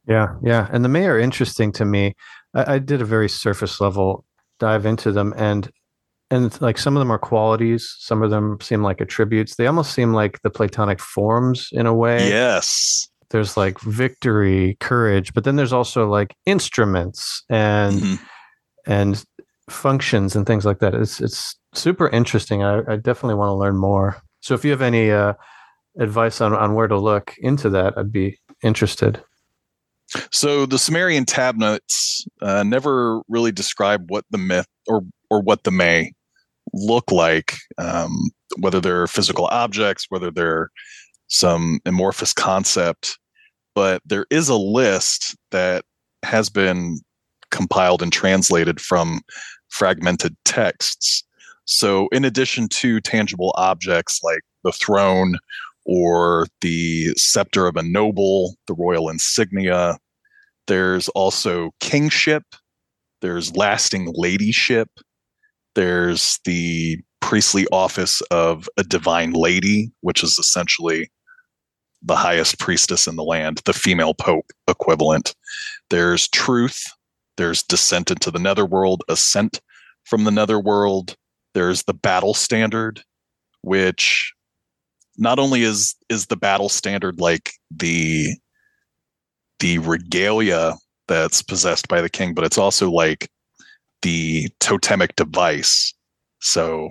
Yeah, yeah. And the May are interesting to me. I, I did a very surface level dive into them and and like some of them are qualities some of them seem like attributes they almost seem like the platonic forms in a way Yes. there's like victory courage but then there's also like instruments and Mhm. and functions and things like that it's it's super interesting i, I definitely want to learn more so if you have any uh advice on on where to look into that i'd be interested So the Sumerian tablets uh, never really describe what the myth or or what the May look like, um, whether they're physical objects, whether they're some amorphous concept. But there is a list that has been compiled and translated from fragmented texts. So, in addition to tangible objects like the throne or the scepter of a noble, the royal insignia, there's also kingship, there's lasting ladyship, there's the priestly office of a divine lady, which is essentially the highest priestess in the land, the female pope equivalent. There's truth, there's descent into the netherworld, ascent from the netherworld. There's the battle standard, which not only is is the battle standard like the the regalia that's possessed by the king, but it's also like the totemic device. So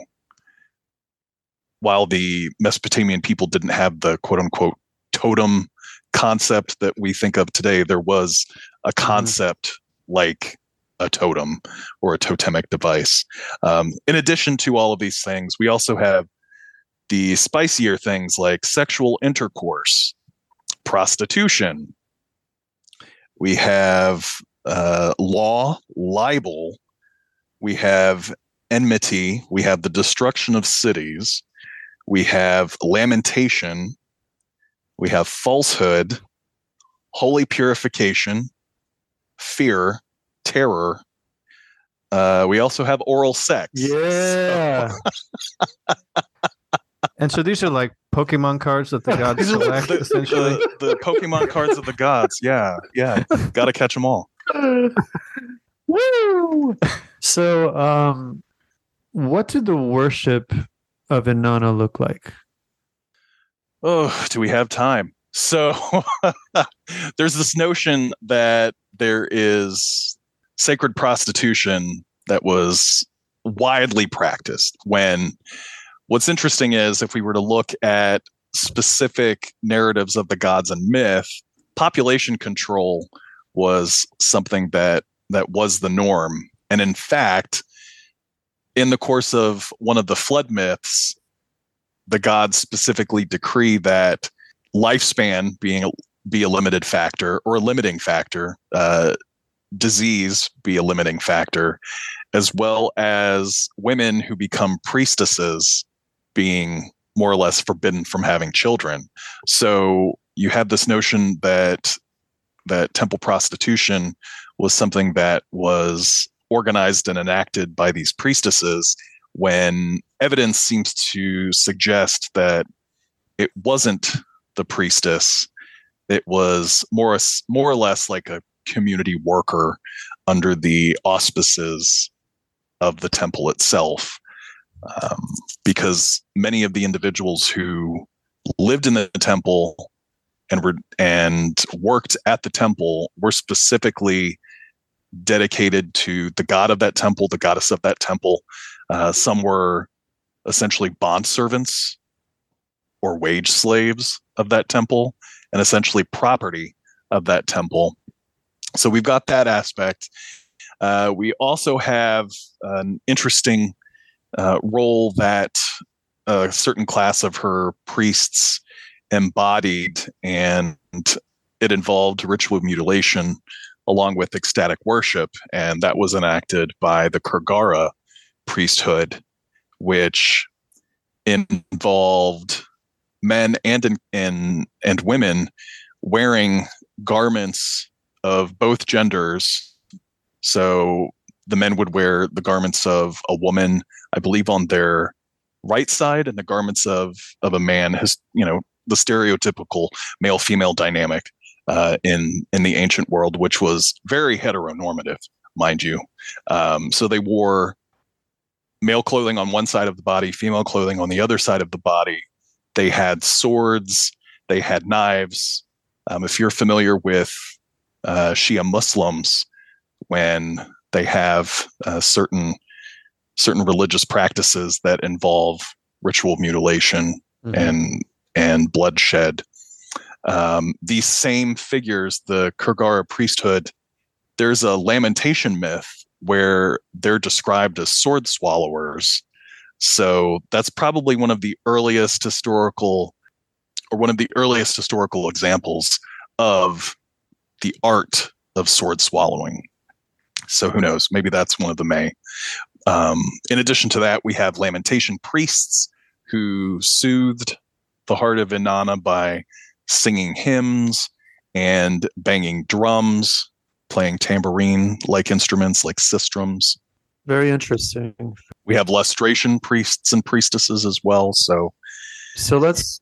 while the Mesopotamian people didn't have the quote unquote totem concept that we think of today, there was a concept mm-hmm. like a totem or a totemic device. Um, in addition to all of these things, we also have the spicier things like sexual intercourse, prostitution. We have uh, law, libel. We have enmity. We have the destruction of cities. We have lamentation. We have falsehood, holy purification, fear, terror. Uh, we also have oral sex. Yeah. So. and so these are like Pokemon cards that the gods select, the, essentially. The, the Pokemon cards of the gods. Yeah, yeah. Got to catch them all. Woo! So, um, what did the worship of Inanna look like? Oh, do we have time? So, there's this notion that there is sacred prostitution that was widely practiced when what's interesting is if we were to look at specific narratives of the gods and myth population control was something that that was the norm. And in fact in the course of one of the flood myths the gods specifically decree that lifespan being a, be a limited factor or a limiting factor uh, disease be a limiting factor, as well as women who become priestesses being more or less forbidden from having children. So you have this notion that that temple prostitution was something that was organized and enacted by these priestesses when evidence seems to suggest that it wasn't the priestess it was more more or less like a community worker under the auspices of the temple itself. Um, because many of the individuals who lived in the temple and were and worked at the temple were specifically dedicated to the god of that temple, the goddess of that temple. Uh, some were essentially bond servants or wage slaves of that temple, and essentially property of that temple. So we've got that aspect. Uh, we also have an interesting uh, role that a certain class of her priests embodied, and it involved ritual mutilation along with ecstatic worship. And that was enacted by the Kurgarra priesthood, which involved men and, and, and women wearing garments of both genders. So the men would wear the garments of a woman, I believe, on their right side, and the garments of of a man. Has you know, the stereotypical male female dynamic uh, in in the ancient world, which was very heteronormative, mind you. Um, so they wore male clothing on one side of the body, female clothing on the other side of the body. They had swords, they had knives. Um, if you're familiar with uh, Shia Muslims when they have uh, certain certain religious practices that involve ritual mutilation mm-hmm. and and bloodshed. Um, these same figures, the Kurgarra priesthood, there's a lamentation myth where they're described as sword swallowers. So that's probably one of the earliest historical, or one of the earliest historical examples of the art of sword swallowing. So who knows? Maybe that's one of the May. Um, in addition to that, we have lamentation priests who soothed the heart of Inanna by singing hymns and banging drums, playing tambourine like instruments like sistrums. Very interesting. We have lustration priests and priestesses as well. So, so let's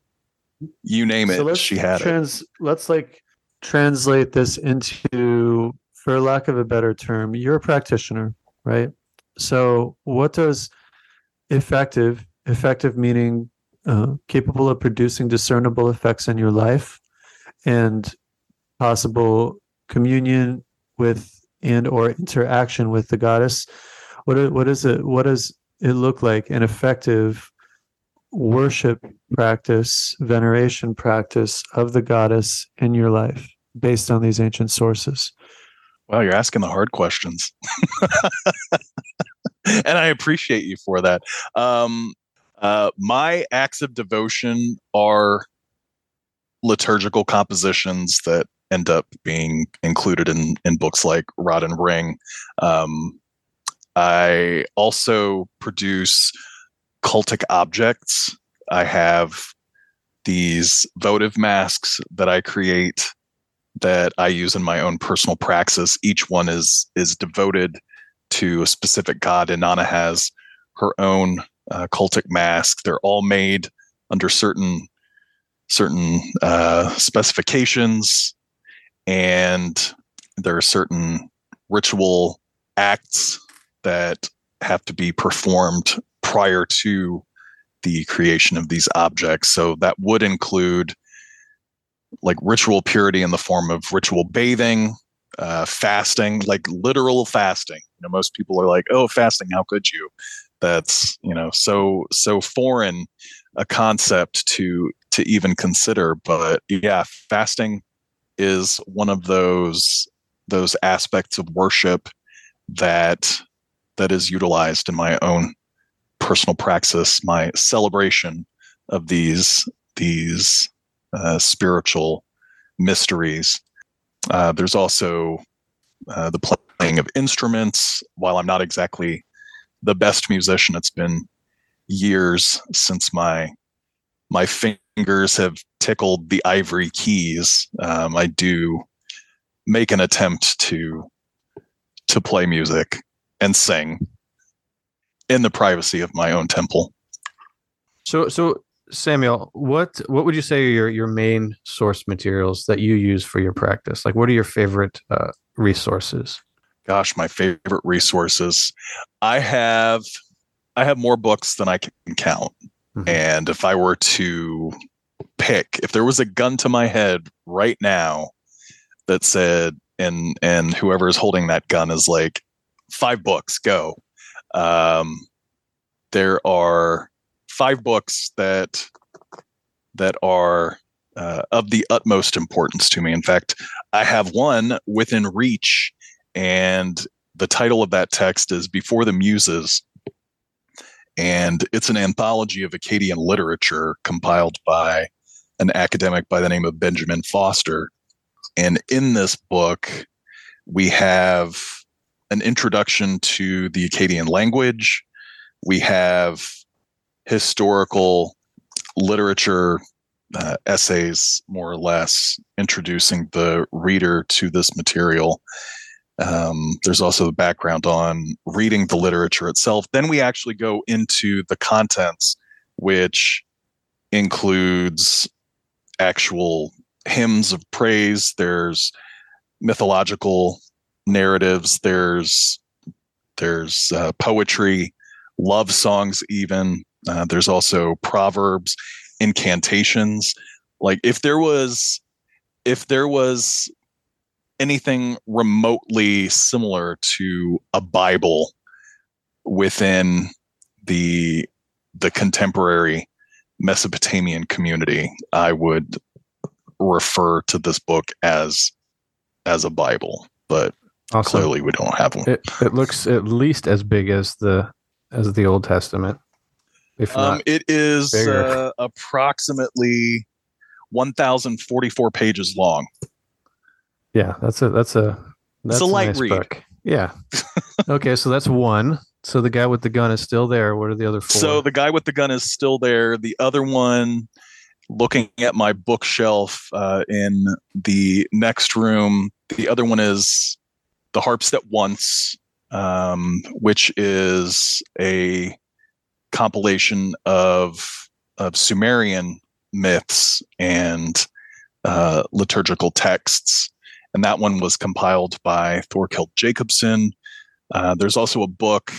you name so it. she had trans, it. Let's like translate this into, for lack of a better term, you're a practitioner, right? So, what does effective, effective meaning uh, capable of producing discernible effects in your life and possible communion with and or interaction with the goddess what what is it what does it look like an effective worship practice, veneration practice of the goddess in your life based on these ancient sources? Well, you're asking the hard questions. and I appreciate you for that. Um, uh, my acts of devotion are liturgical compositions that end up being included in, in books like Rod and Ring. Um, I also produce cultic objects. I have these votive masks that I create that I use in my own personal praxis. Each one is is devoted to a specific god. Inanna has her own uh, cultic mask. They're all made under certain certain uh, specifications, and there are certain ritual acts that have to be performed prior to the creation of these objects. So that would include like ritual purity in the form of ritual bathing, uh, fasting, like literal fasting. You know, most people are like, "Oh, fasting, how could you?" That's you know so so foreign a concept to to even consider. But yeah, fasting is one of those those aspects of worship that that is utilized in my own personal praxis, my celebration of these these uh, spiritual mysteries. Uh, there's also uh, the playing of instruments. While I'm not exactly the best musician, it's been years since my my fingers have tickled the ivory keys. Um, I do make an attempt to to play music and sing in the privacy of my own temple. So, so Samuel, what what would you say are your your main source materials that you use for your practice? Like, what are your favorite uh, resources? Gosh, my favorite resources. I have I have more books than I can count, mm-hmm. and if I were to pick, if there was a gun to my head right now that said, and and whoever is holding that gun is like, five books, go. Um, there are five books that that are uh, of the utmost importance to me. In fact, I have one within reach, and the title of that text is "Before the Muses," and it's an anthology of Akkadian literature compiled by an academic by the name of Benjamin Foster. And in this book, we have an introduction to the Akkadian language. We have historical literature uh, essays, more or less, introducing the reader to this material. Um, there's also the background on reading the literature itself. Then we actually go into the contents, which includes actual hymns of praise. There's mythological narratives. There's there's uh, poetry, love songs, even. Uh, there's also proverbs, incantations. Like if there was, if there was anything remotely similar to a Bible within the the contemporary Mesopotamian community, I would refer to this book as as a Bible. But Awesome. Clearly, we don't have one. It, it looks at least as big as the as the Old Testament. If um, it is uh, approximately one thousand forty four pages long. Yeah, that's a that's a that's it's a, a light nice read. Book. Yeah. okay, so that's one. So the guy with the gun is still there. What are the other four? So the guy with the gun is still there. The other one, looking at my bookshelf uh, in the next room, the other one is the harps that once, um, which is a compilation of of Sumerian myths and uh, liturgical texts, and that one was compiled by Thorkild Jacobsen. Uh, there's also a book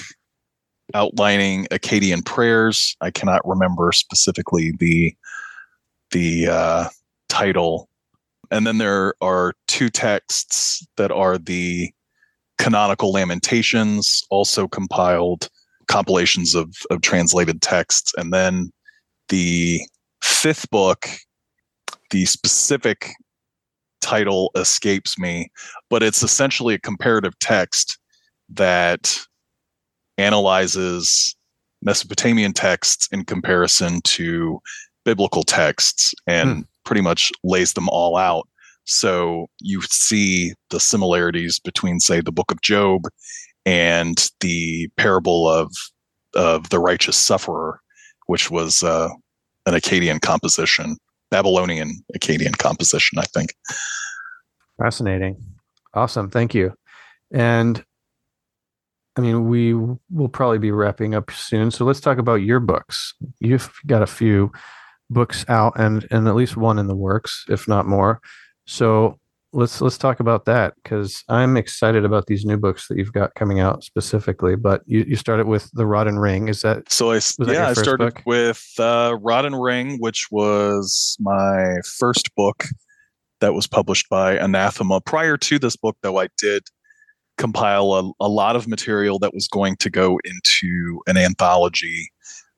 outlining Akkadian prayers. I cannot remember specifically the the uh, title. And then there are two texts that are the canonical lamentations, also compiled compilations of, of translated texts. And then the fifth book, the specific title escapes me, but it's essentially a comparative text that analyzes Mesopotamian texts in comparison to biblical texts and hmm. pretty much lays them all out. So you see the similarities between, say, the book of Job and the parable of of the righteous sufferer, which was uh, an Akkadian composition, Babylonian Akkadian composition, I think. Fascinating. Awesome. Thank you. And I mean, we will probably be wrapping up soon. So let's talk about your books. You've got a few books out and and at least one in the works, if not more. So let's let's talk about that because I'm excited about these new books that you've got coming out specifically. But you, you started with the Rod and Ring. Is that so? I yeah, I started book? with uh, Rod and Ring, which was my first book that was published by Anathema. Prior to this book, though, I did compile a, a lot of material that was going to go into an anthology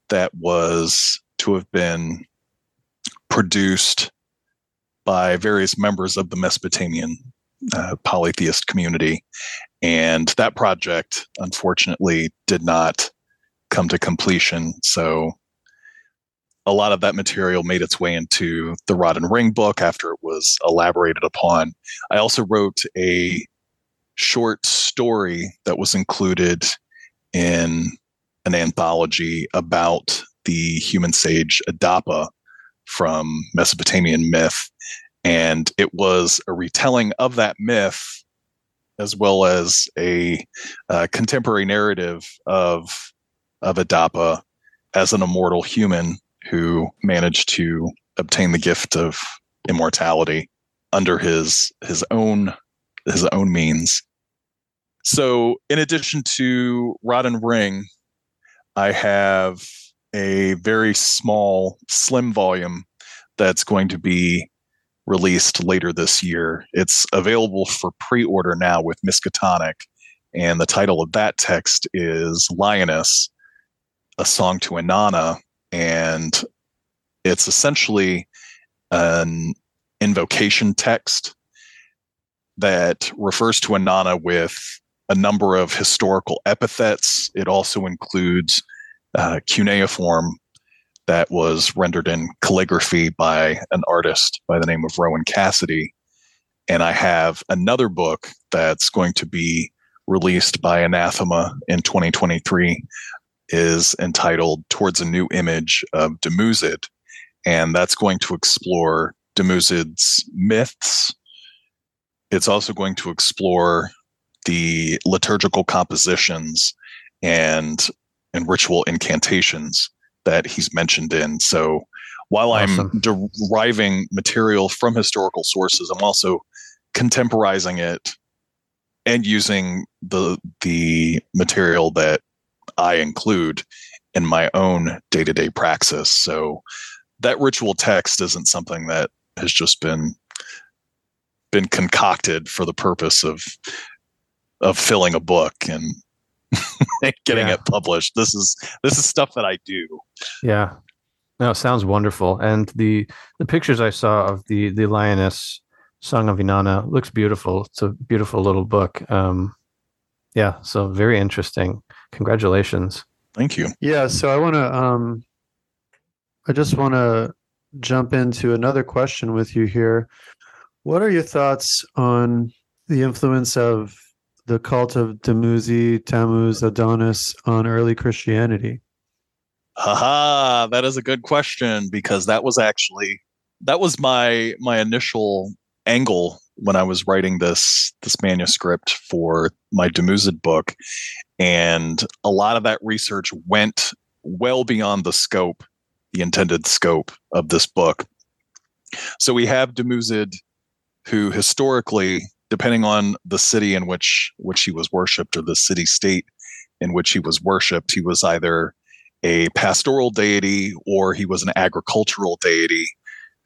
that was to have been produced by various members of the Mesopotamian uh, polytheist community. And that project, unfortunately, did not come to completion. So a lot of that material made its way into the Rod and Ring book after it was elaborated upon. I also wrote a short story that was included in an anthology about the human sage Adapa from Mesopotamian myth. And it was a retelling of that myth as well as a uh, contemporary narrative of, of Adapa as an immortal human who managed to obtain the gift of immortality under his his own his own means. So, in addition to Rod and Ring, I have a very small, slim volume that's going to be released later this year. It's available for pre order now with Miskatonic. And the title of that text is Lioness, a song to Inanna. And it's essentially an invocation text that refers to Inanna with a number of historical epithets. It also includes uh, cuneiform that was rendered in calligraphy by an artist by the name of Rowan Cassidy. And I have another book that's going to be released by Anathema in 2023 is entitled Towards a New Image of Dumuzid. And that's going to explore Dumuzid's myths. It's also going to explore the liturgical compositions and and ritual incantations that he's mentioned in. So while awesome. I'm deriving material from historical sources, I'm also contemporizing it and using the the material that I include in my own day-to-day praxis. So that ritual text isn't something that has just been been concocted for the purpose of of filling a book and getting yeah. it published. This is this is stuff that I do. Yeah. No, sounds wonderful. And the the pictures I saw of the the lioness song of Inanna looks beautiful. It's a beautiful little book. Um yeah, so very interesting. Congratulations. Thank you. Yeah, so I want to um I just want to jump into another question with you here. What are your thoughts on the influence of the cult of Dumuzi, Tammuz, Adonis on early Christianity? Haha, that is a good question because that was actually that was my my initial angle when I was writing this this manuscript for my Dumuzid book, and a lot of that research went well beyond the scope, the intended scope of this book. So we have Dumuzid, who historically depending on the city in which which he was worshipped or the city state in which he was worshipped, he was either a pastoral deity or he was an agricultural deity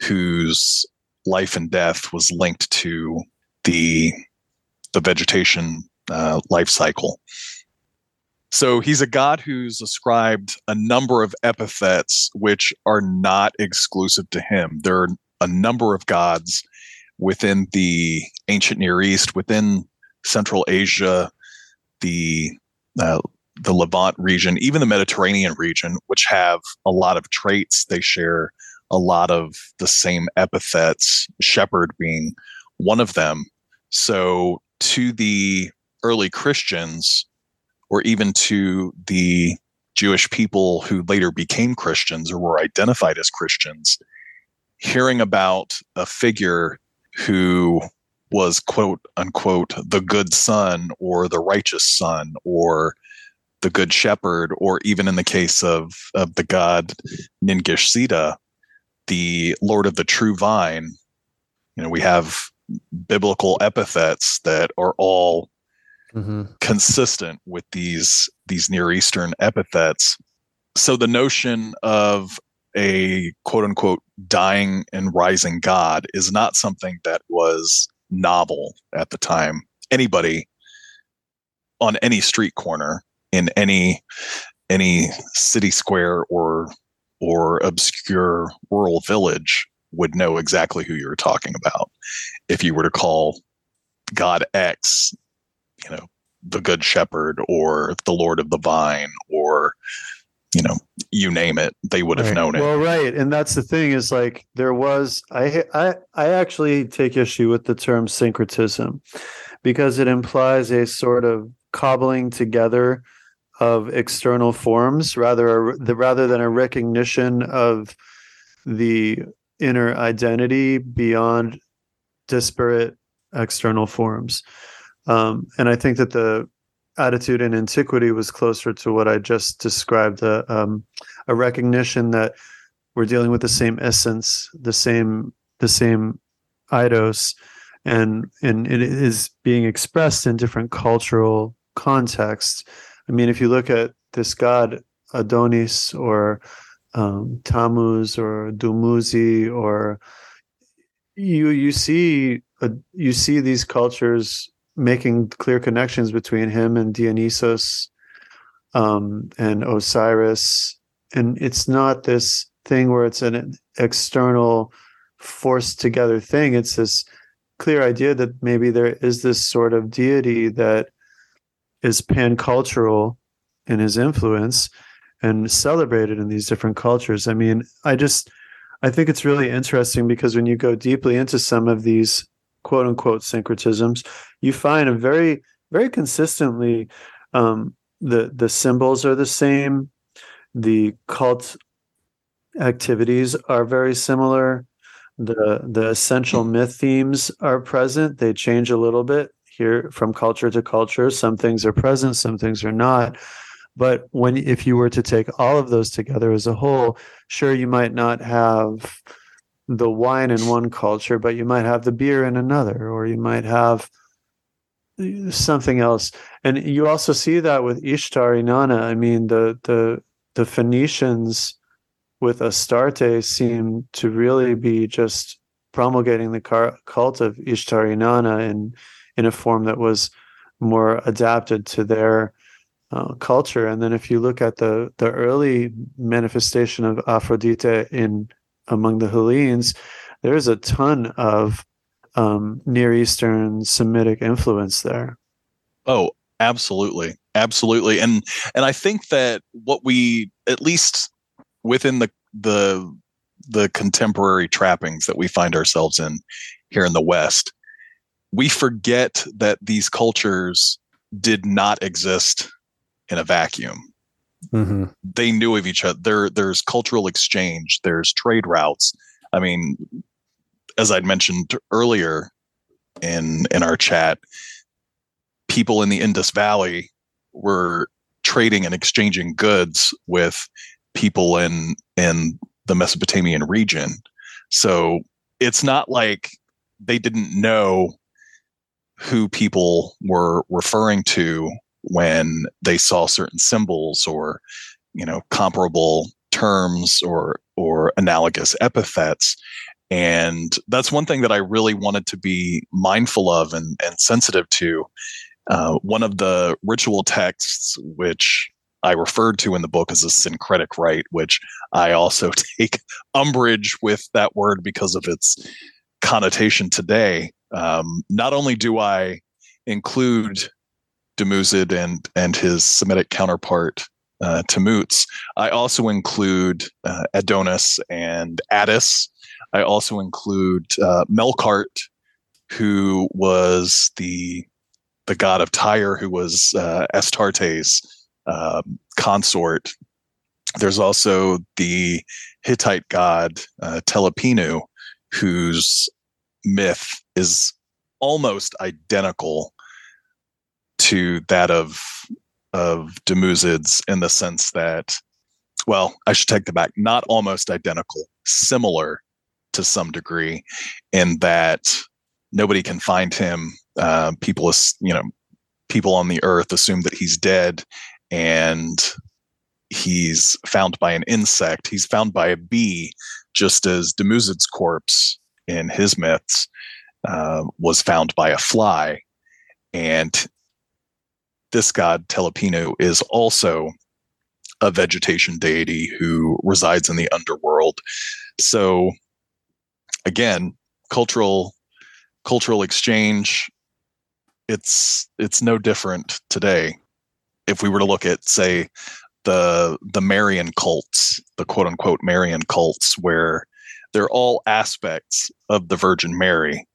whose life and death was linked to the the vegetation uh, life cycle. So he's a god who's ascribed a number of epithets which are not exclusive to him. There are a number of gods within the ancient Near East, within Central Asia, the uh, the Levant region, even the Mediterranean region, which have a lot of traits. They share a lot of the same epithets, shepherd being one of them. So, to the early Christians, or even to the Jewish people who later became Christians or were identified as Christians, hearing about a figure who was quote unquote the good son or the righteous son or the good shepherd or even in the case of of the god Ningishzida the lord of the true vine you know we have biblical epithets that are all mm-hmm. consistent with these these near eastern epithets so the notion of a quote unquote dying and rising god is not something that was novel at the time. Anybody on any street corner in any any city square or or obscure rural village would know exactly who you're talking about. If you were to call God X, you know, the Good Shepherd or the Lord of the Vine or you know you name it they would have right. known it well right and that's the thing is like there was i i i actually take issue with the term syncretism because it implies a sort of cobbling together of external forms rather the rather than a recognition of the inner identity beyond disparate external forms um, and i think that the attitude in antiquity was closer to what I just described a, um, a recognition that we're dealing with the same essence, the same the same eidos, and and it is being expressed in different cultural contexts. I mean, if you look at this god Adonis or um, Tammuz or Dumuzi or you you see uh, you see these cultures making clear connections between him and Dionysos um, and Osiris. And it's not this thing where it's an external forced together thing. It's this clear idea that maybe there is this sort of deity that is pan-cultural in his influence and celebrated in these different cultures. I mean, I just I think it's really interesting because when you go deeply into some of these quote unquote syncretisms, you find a very, very consistently um, the the symbols are the same, the cult activities are very similar, the the essential myth themes are present. They change a little bit here from culture to culture. Some things are present, some things are not. But when if you were to take all of those together as a whole, sure you might not have the wine in one culture, but you might have the beer in another, or you might have something else. And you also see that with Ishtar Inanna. I mean, the the the Phoenicians with Astarte seem to really be just promulgating the cult of Ishtar Inanna in in a form that was more adapted to their uh, culture. And then if you look at the the early manifestation of Aphrodite in among the Hellenes, there's a ton of um, Near Eastern Semitic influence there. Oh, absolutely, absolutely, and and I think that what we at least within the the the contemporary trappings that we find ourselves in here in the West, we forget that these cultures did not exist in a vacuum. Mm-hmm. They knew of each other. There, there's cultural exchange. There's trade routes. I mean, as I'd mentioned earlier in in our chat, people in the Indus Valley were trading and exchanging goods with people in in the Mesopotamian region. So it's not like they didn't know who people were referring to when they saw certain symbols or you know comparable terms or or analogous epithets and that's one thing that i really wanted to be mindful of and, and sensitive to Uh, one of the ritual texts, which I referred to in the book as a syncretic rite, which I also take umbrage with that word because of its connotation today. Um, not only do I include Dumuzid and and his Semitic counterpart uh, I also include uh, Adonis and Attis. I also include uh, Melkart, who was the the god of Tyre, who was uh, Astarte's um, consort. There's also the Hittite god uh, Telepinu, whose myth is almost identical to that of of Dumuzid's in the sense that, well, I should take the back, not almost identical, similar to some degree, in that nobody can find him. Uh, people, you know, people on the earth assume that he's dead, and he's found by an insect. He's found by a bee, just as Dumuzid's corpse in his myths uh, was found by a fly, and this god Telepinu is also a vegetation deity who resides in the underworld. So again, cultural cultural exchange it's it's no different today if we were to look at say the the Marian cults, the quote unquote Marian cults where they're all aspects of the Virgin Mary.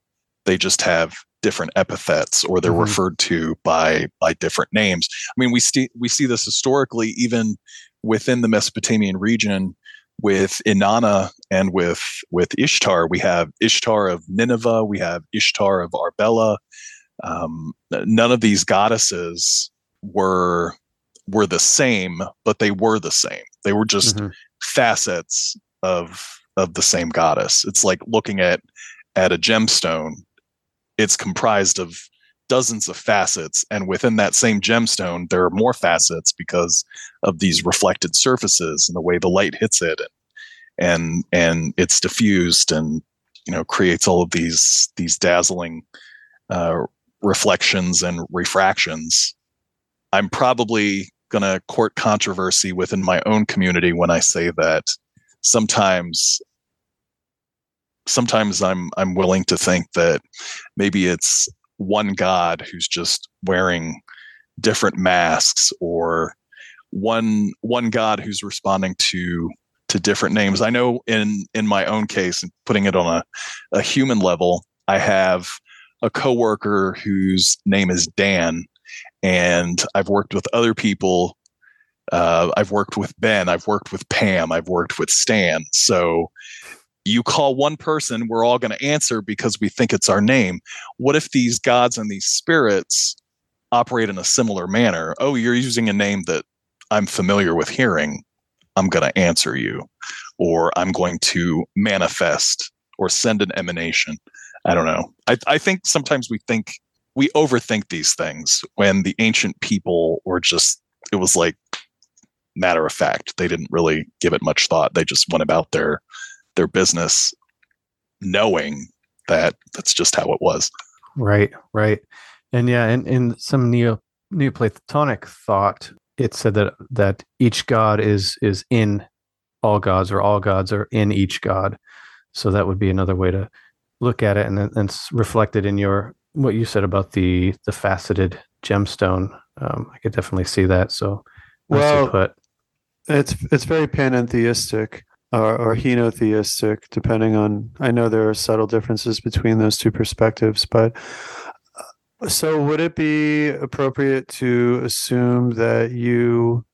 They just have different epithets or they're mm-hmm. referred to by by different names. I mean, we see we see this historically even within the Mesopotamian region with Inanna and with with Ishtar. We have Ishtar of Nineveh. We have Ishtar of Arbela. Um, none of these goddesses were were the same, but they were the same. They were just mm-hmm. facets of of the same goddess. It's like looking at at a gemstone. It's comprised of dozens of facets and within that same gemstone there are more facets because of these reflected surfaces and the way the light hits it and and, it's diffused and you know creates all of these these dazzling uh, reflections and refractions i'm probably going to court controversy within my own community when I say that sometimes sometimes I'm I'm willing to think that maybe it's one god who's just wearing different masks or one one god who's responding to to different names. I know in in my own case and putting it on a, a human level, I have a coworker whose name is Dan and I've worked with other people. Uh, I've worked with Ben. I've worked with Pam. I've worked with Stan. So you call one person, we're all going to answer because we think it's our name. What if these gods and these spirits operate in a similar manner? Oh, you're using a name that I'm familiar with hearing. I'm going to answer you, or I'm going to manifest or send an emanation. I don't know. I, I think sometimes we think we overthink these things when the ancient people were just it was like matter of fact. They didn't really give it much thought. They just went about their their business knowing that that's just how it was. Right right. And yeah in, in some neo neoplatonic thought it said that that each god is is in all gods or all gods are in each god. So that would be another way to look at it and then it's reflected in your what you said about the the faceted gemstone, um, I could definitely see that. So, well, put. It's it's very panentheistic or, or henotheistic, depending on. I know there are subtle differences between those two perspectives, but uh, so would it be appropriate to assume that you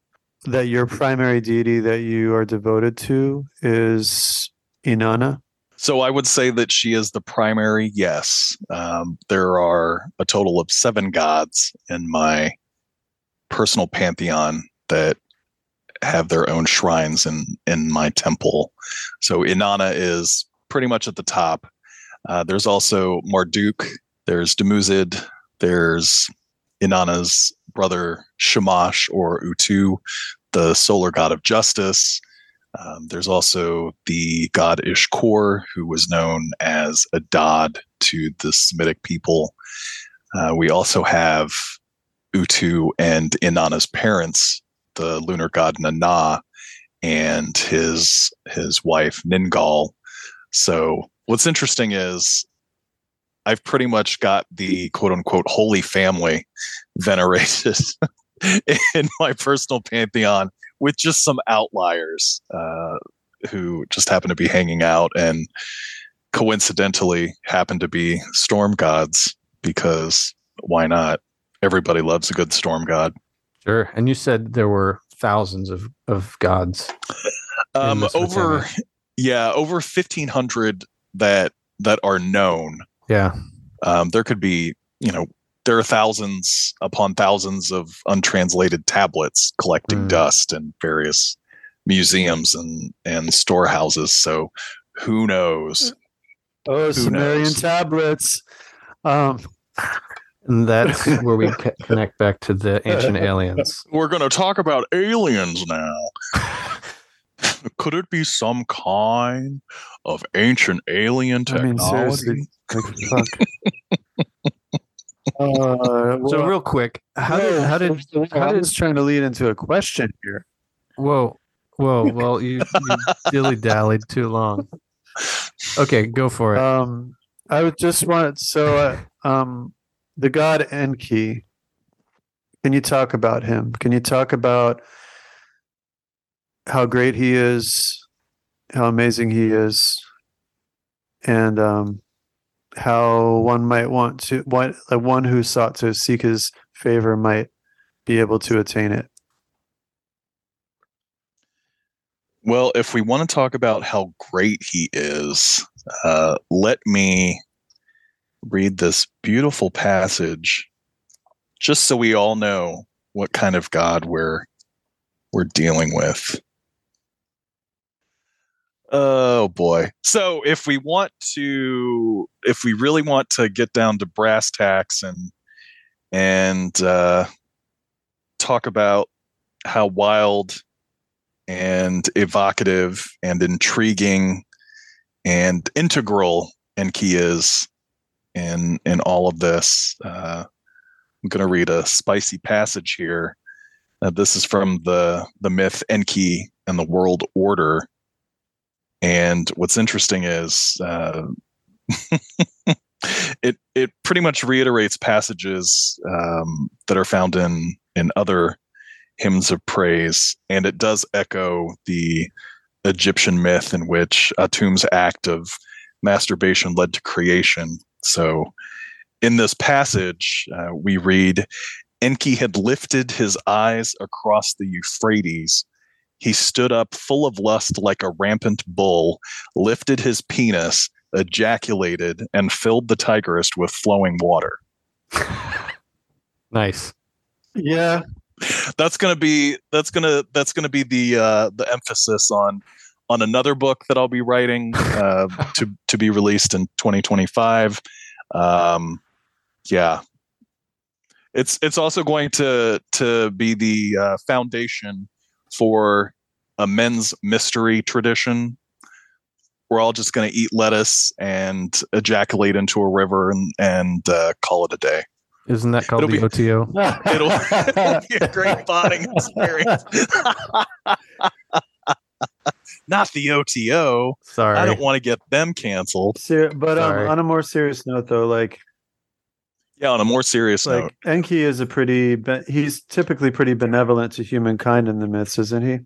that your primary deity that you are devoted to is Inanna? So I would say that she is the primary. Yes, um, there are a total of seven gods in my personal pantheon that have their own shrines in in my temple. So Inanna is pretty much at the top. Uh, there's also Marduk. There's Dumuzid. There's Inanna's brother Shamash or Utu, the solar god of justice. Um, there's also the god Ishkur, who was known as Adad to the Semitic people. Uh, we also have Utu and Inanna's parents, the lunar god Nanna, and his his wife Ningal. So what's interesting is I've pretty much got the quote unquote holy family venerated in my personal pantheon with just some outliers uh, who just happen to be hanging out and coincidentally happen to be storm gods because why not? Everybody loves a good storm god. Sure. And you said there were thousands of, of gods. Um, over, yeah, over 1500 that, that are known. Yeah. Um, there could be, you know, there are thousands upon thousands of untranslated tablets collecting mm. dust in various museums and, and storehouses. So who knows? Oh, who Sumerian knows? tablets. Um, and that's where we connect back to the ancient aliens. We're going to talk about aliens now. Could it be some kind of ancient alien technology? I mean, uh, well, so real quick, how did how did how did trying to lead into a question here? Whoa, whoa! Well, you, you dilly dallied too long. Okay, go for it. Um, I would just want so uh, um, the god Enki. Can you talk about him? Can you talk about how great he is, how amazing he is, and um, how one might want to what one who sought to seek his favor might be able to attain it. Well, if we want to talk about how great he is, uh, let me read this beautiful passage just so we all know what kind of God we're we're dealing with. Oh boy. So if we want to if we really want to get down to brass tacks and and uh talk about how wild and evocative and intriguing and integral Enki is in in all of this. Uh, I'm going to read a spicy passage here. Uh, this is from the the myth Enki and the World Order. And what's interesting is uh, it it pretty much reiterates passages um, that are found in in other hymns of praise, and it does echo the Egyptian myth in which Atum's act of masturbation led to creation. So, in this passage, uh, we read Enki had lifted his eyes across the Euphrates. He stood up full of lust like a rampant bull, lifted his penis, ejaculated, and filled the Tigris with flowing water. nice. Yeah. That's gonna be that's gonna that's gonna be the uh, the emphasis on on another book that I'll be writing uh, to to be released in 2025. Um, yeah, it's it's also going to to be the uh, foundation for a men's mystery tradition. We're all just going to eat lettuce and ejaculate into a river and and uh, call it a day. Isn't that called it'll the be, OTO? It'll, it'll be a great bonding experience not the OTO. Sorry, I don't want to get them canceled. Ser- but um, on a more serious note, though, like yeah, on a more serious like, note, Enki is a pretty. Be- he's typically pretty benevolent to humankind in the myths, isn't he?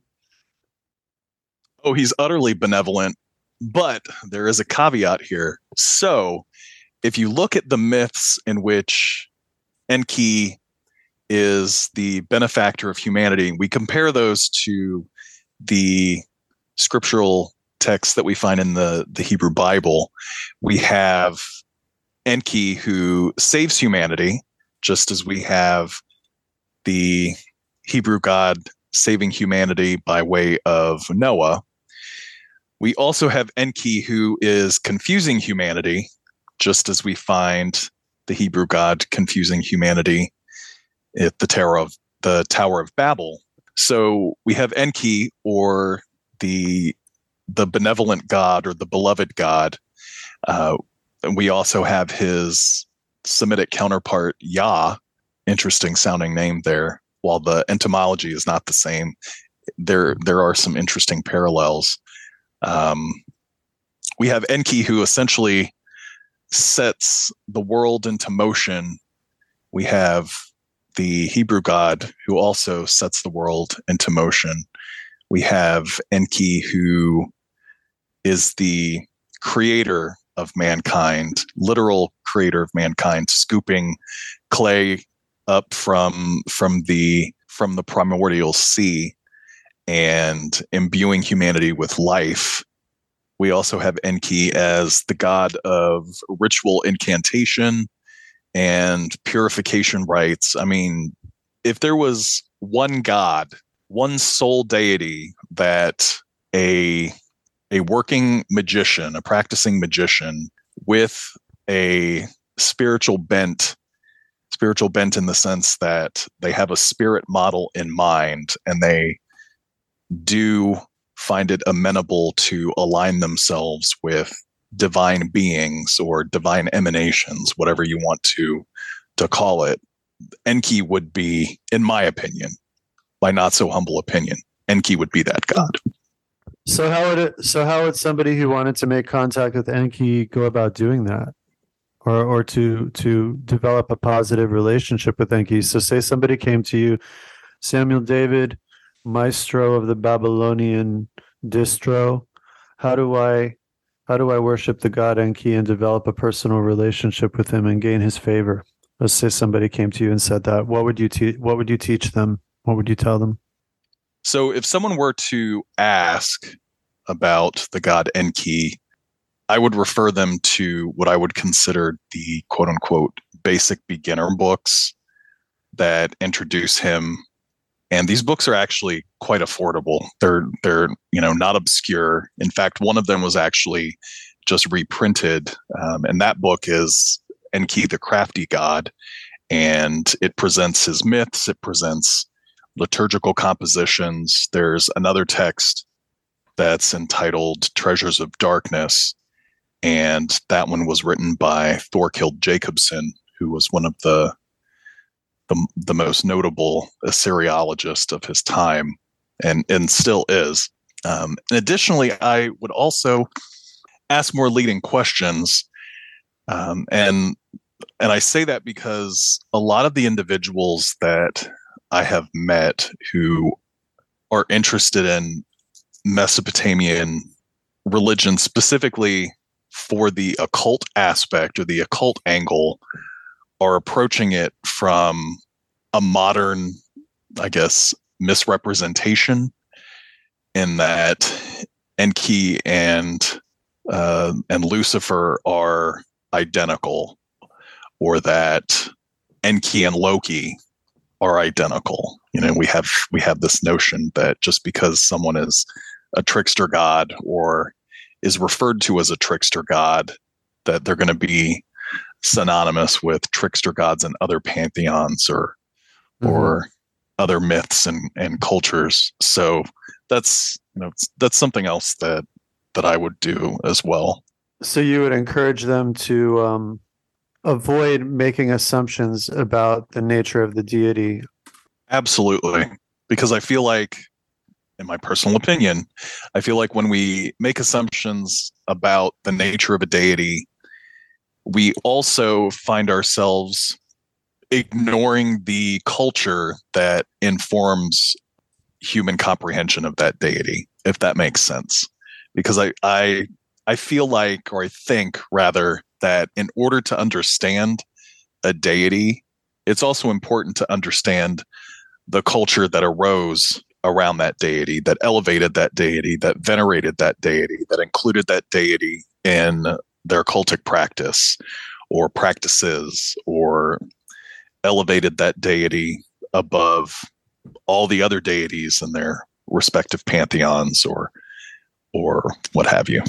Oh, he's utterly benevolent, but there is a caveat here. So, if you look at the myths in which Enki is the benefactor of humanity, we compare those to the scriptural texts that we find in the, the Hebrew Bible, we have Enki who saves humanity, just as we have the Hebrew God saving humanity by way of Noah. We also have Enki who is confusing humanity, just as we find the Hebrew God confusing humanity at the Tower of the Tower of Babel. So we have Enki or the the benevolent God or the beloved God. Uh, and we also have his Semitic counterpart Yah, interesting sounding name there. While the etymology is not the same, there there are some interesting parallels. Um, we have Enki, who essentially sets the world into motion. We have the Hebrew god, who also sets the world into motion. We have Enki, who is the creator of mankind, literal creator of mankind, scooping clay up from from the from the primordial sea and imbuing humanity with life. We also have Enki as the god of ritual incantation and purification rites. I mean, if there was one god, one sole deity that a a working magician, a practicing magician with a spiritual bent, spiritual bent in the sense that they have a spirit model in mind and they do find it amenable to align themselves with divine beings or divine emanations, whatever you want to to call it. Enki would be, in my opinion, my not so humble opinion, Enki would be that god. So how would it, so how would somebody who wanted to make contact with Enki go about doing that? Or or to to develop a positive relationship with Enki. So say somebody came to you, Samuel David, maestro of the Babylonian distro, how do I how do I worship the god Enki and develop a personal relationship with him and gain his favor? Let's say somebody came to you and said that. What would you te- what would you teach them? What would you tell them? So if someone were to ask about the god Enki, I would refer them to what I would consider the quote unquote basic beginner books that introduce him. And these books are actually quite affordable. They're they're you know not obscure. In fact, one of them was actually just reprinted, um, and that book is Enki the Crafty God, and it presents his myths. It presents liturgical compositions. There's another text that's entitled Treasures of Darkness. And that one was written by Thorkild Jacobsen, who was one of the, the, the most notable Assyriologists of his time and, and still is. Um, and additionally, I would also ask more leading questions. Um, and and I say that because a lot of the individuals that I have met who are interested in Mesopotamian religion, specifically for the occult aspect or the occult angle, are approaching it from a modern, I guess, misrepresentation in that Enki and uh, and Lucifer are identical, or that Enki and Loki are identical. You know, we have we have this notion that just because someone is a trickster god or is referred to as a trickster god, that they're going to be synonymous with trickster gods and other pantheons or mm-hmm. or other myths and, and cultures. So that's you know that's something else that that I would do as well. So you would encourage them to um, avoid making assumptions about the nature of the deity. Absolutely. Because I feel like, in my personal opinion, I feel like when we make assumptions about the nature of a deity, we also find ourselves ignoring the culture that informs human comprehension of that deity, if that makes sense. Because I, I, I feel like, or I think rather, that in order to understand a deity, it's also important to understand the culture that arose around that deity, that elevated that deity, that venerated that deity, that included that deity in their cultic practice or practices, or elevated that deity above all the other deities in their respective pantheons or or what have you.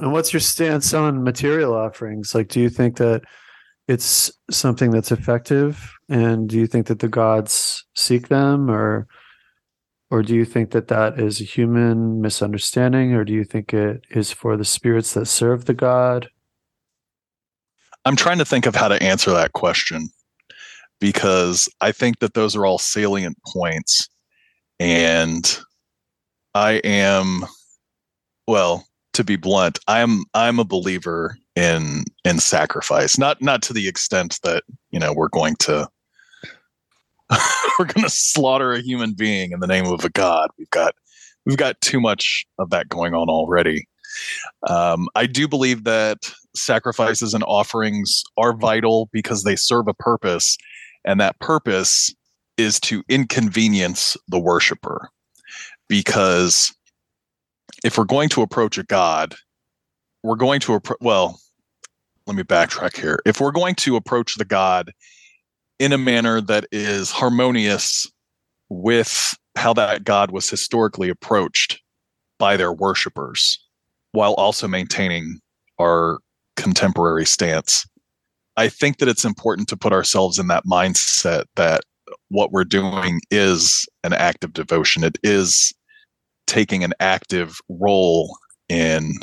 And what's your stance on material offerings? Like, do you think that it's something that's effective? And do you think that the gods seek them or or do you think that that is a human misunderstanding or do you think it is for the spirits that serve the god i'm trying to think of how to answer that question because I think that those are all salient points. And I am, well, to be blunt, I'm I'm a believer in in sacrifice. Not not to the extent that you know we're going to we're going to slaughter a human being in the name of a god. We've got we've got too much of that going on already. Um, I do believe that sacrifices and offerings are vital because they serve a purpose, and that purpose is to inconvenience the worshiper. Because if we're going to approach a god, we're going to approach, well, let me backtrack here. If we're going to approach the god in a manner that is harmonious with how that god was historically approached by their worshipers, while also maintaining our contemporary stance. I think that it's important to put ourselves in that mindset that what we're doing is an act of devotion. It is taking an active role in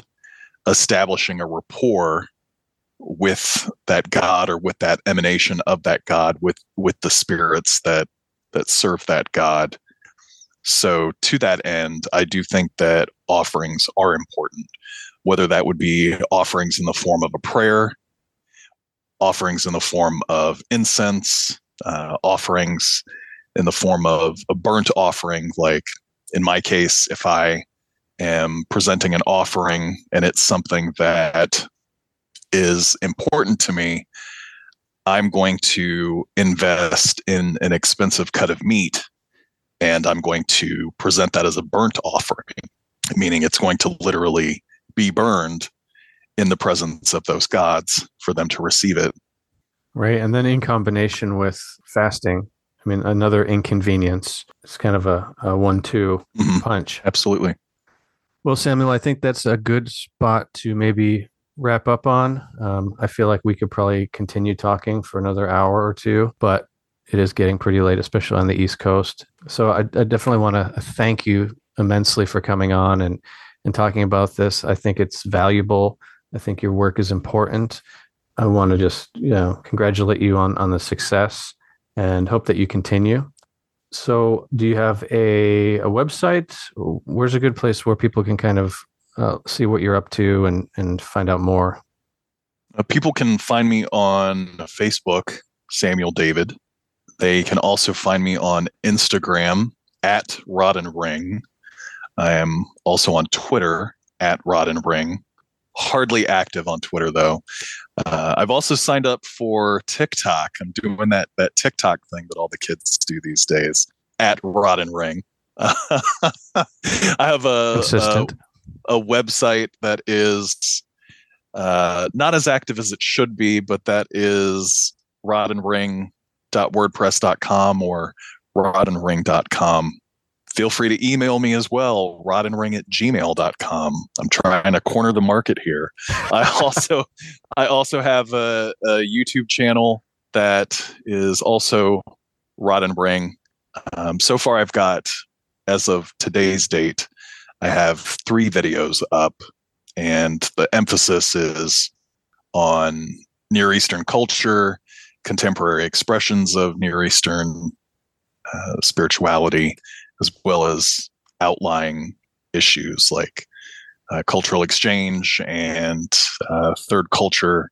establishing a rapport with that god or with that emanation of that god with with the spirits that that serve that god. So to that end i do think that offerings are important whether that would be offerings in the form of a prayer offerings in the form of incense uh, offerings in the form of a burnt offering like in my case if i am presenting an offering and it's something that is important to me, I'm going to invest in an expensive cut of meat and I'm going to present that as a burnt offering, meaning it's going to literally be burned in the presence of those gods for them to receive it. Right. And then in combination with fasting, I mean, another inconvenience. It's kind of a, a one two mm-hmm. punch. Absolutely. Well, Samuel, I think that's a good spot to maybe wrap up on. Um, I feel like we could probably continue talking for another hour or two, but it is getting pretty late, especially on the East Coast. So I, I definitely want to thank you immensely for coming on and and talking about this. I think it's valuable. I think your work is important. I want to just you know congratulate you on on the success and hope that you continue. So, do you have a a website? Where's a good place where people can kind of uh, see what you're up to and and find out more? Uh, people can find me on Facebook, Samuel David. They can also find me on Instagram at Rod and Ring. I am also on Twitter at Rod and Ring. Hardly active on Twitter though. Uh, I've also signed up for TikTok. I'm doing that that TikTok thing that all the kids do these days at Rod and Ring. I have a, a, a website that is uh, not as active as it should be, but that is rodandring.wordpress.com or rodandring.com. Feel free to email me as well, rodandring at gmail.com. I'm trying to corner the market here. I also I also have a, a, YouTube channel that is also Rod and Ring. Um, so far, I've got, as of today's date, I have three videos up, and the emphasis is on Near Eastern culture, contemporary expressions of Near Eastern uh, spirituality, as well as outlying issues like uh, cultural exchange and uh, third culture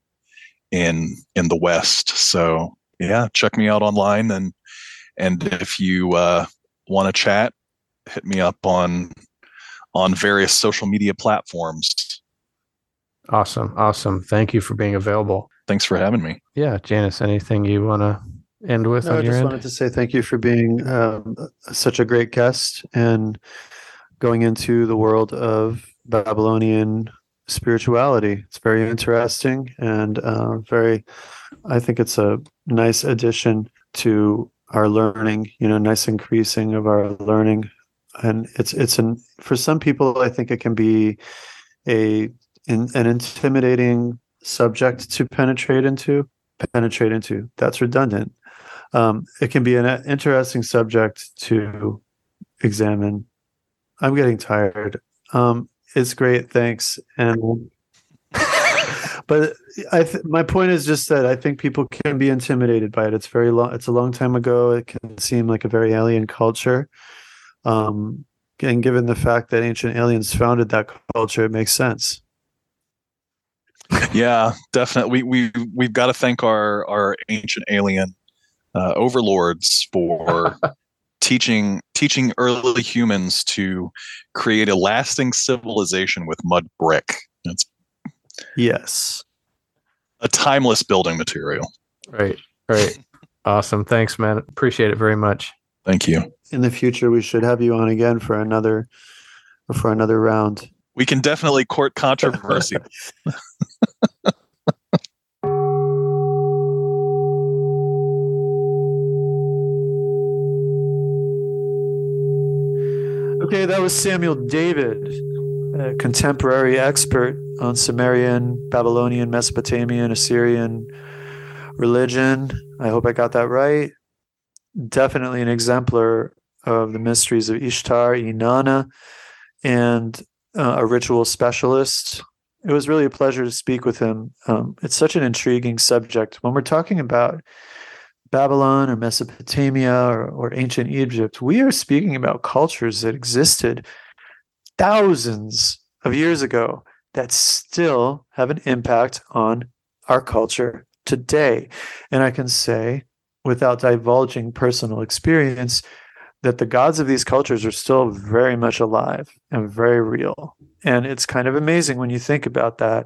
in in the West. So yeah, check me out online and and if you uh, want to chat, hit me up on on various social media platforms. Awesome. Awesome. Thank you for being available. Thanks for having me. Yeah. Janus, anything you want to end with? No, I just end? wanted to say thank you for being um, such a great guest and going into the world of Babylonian spirituality. It's very interesting and uh, very, I think it's a nice addition to our learning, you know, nice increasing of our learning and it's it's an for some people i think it can be a in, an intimidating subject to penetrate into penetrate into that's redundant um, it can be an interesting subject to examine i'm getting tired um, it's great thanks and but I th- my point is just that I think people can be intimidated by it. It's very long. It's a long time ago. It can seem like a very alien culture. Um, and given the fact that ancient aliens founded that culture, it makes sense. Yeah, definitely. We we we've got to thank our our ancient alien uh, overlords for teaching teaching early humans to create a lasting civilization with mud brick. It's Yes. a timeless building material. Right. Right. awesome. Thanks, man. Appreciate it very much. Thank you. In the future, we should have you on again for another for another round. We can definitely court controversy. Okay, that was Samuel David, a contemporary expert on Sumerian, Babylonian, Mesopotamian, Assyrian religion. I hope I got that right. Definitely an exemplar of the mysteries of Ishtar, Inanna, and uh, a ritual specialist. It was really a pleasure to speak with him. Um, it's such an intriguing subject. When we're talking about Babylon or Mesopotamia or, or ancient Egypt, we are speaking about cultures that existed thousands of years ago that still have an impact on our culture today. And I can say, without divulging personal experience, that the gods of these cultures are still very much alive and very real. And it's kind of amazing when you think about that.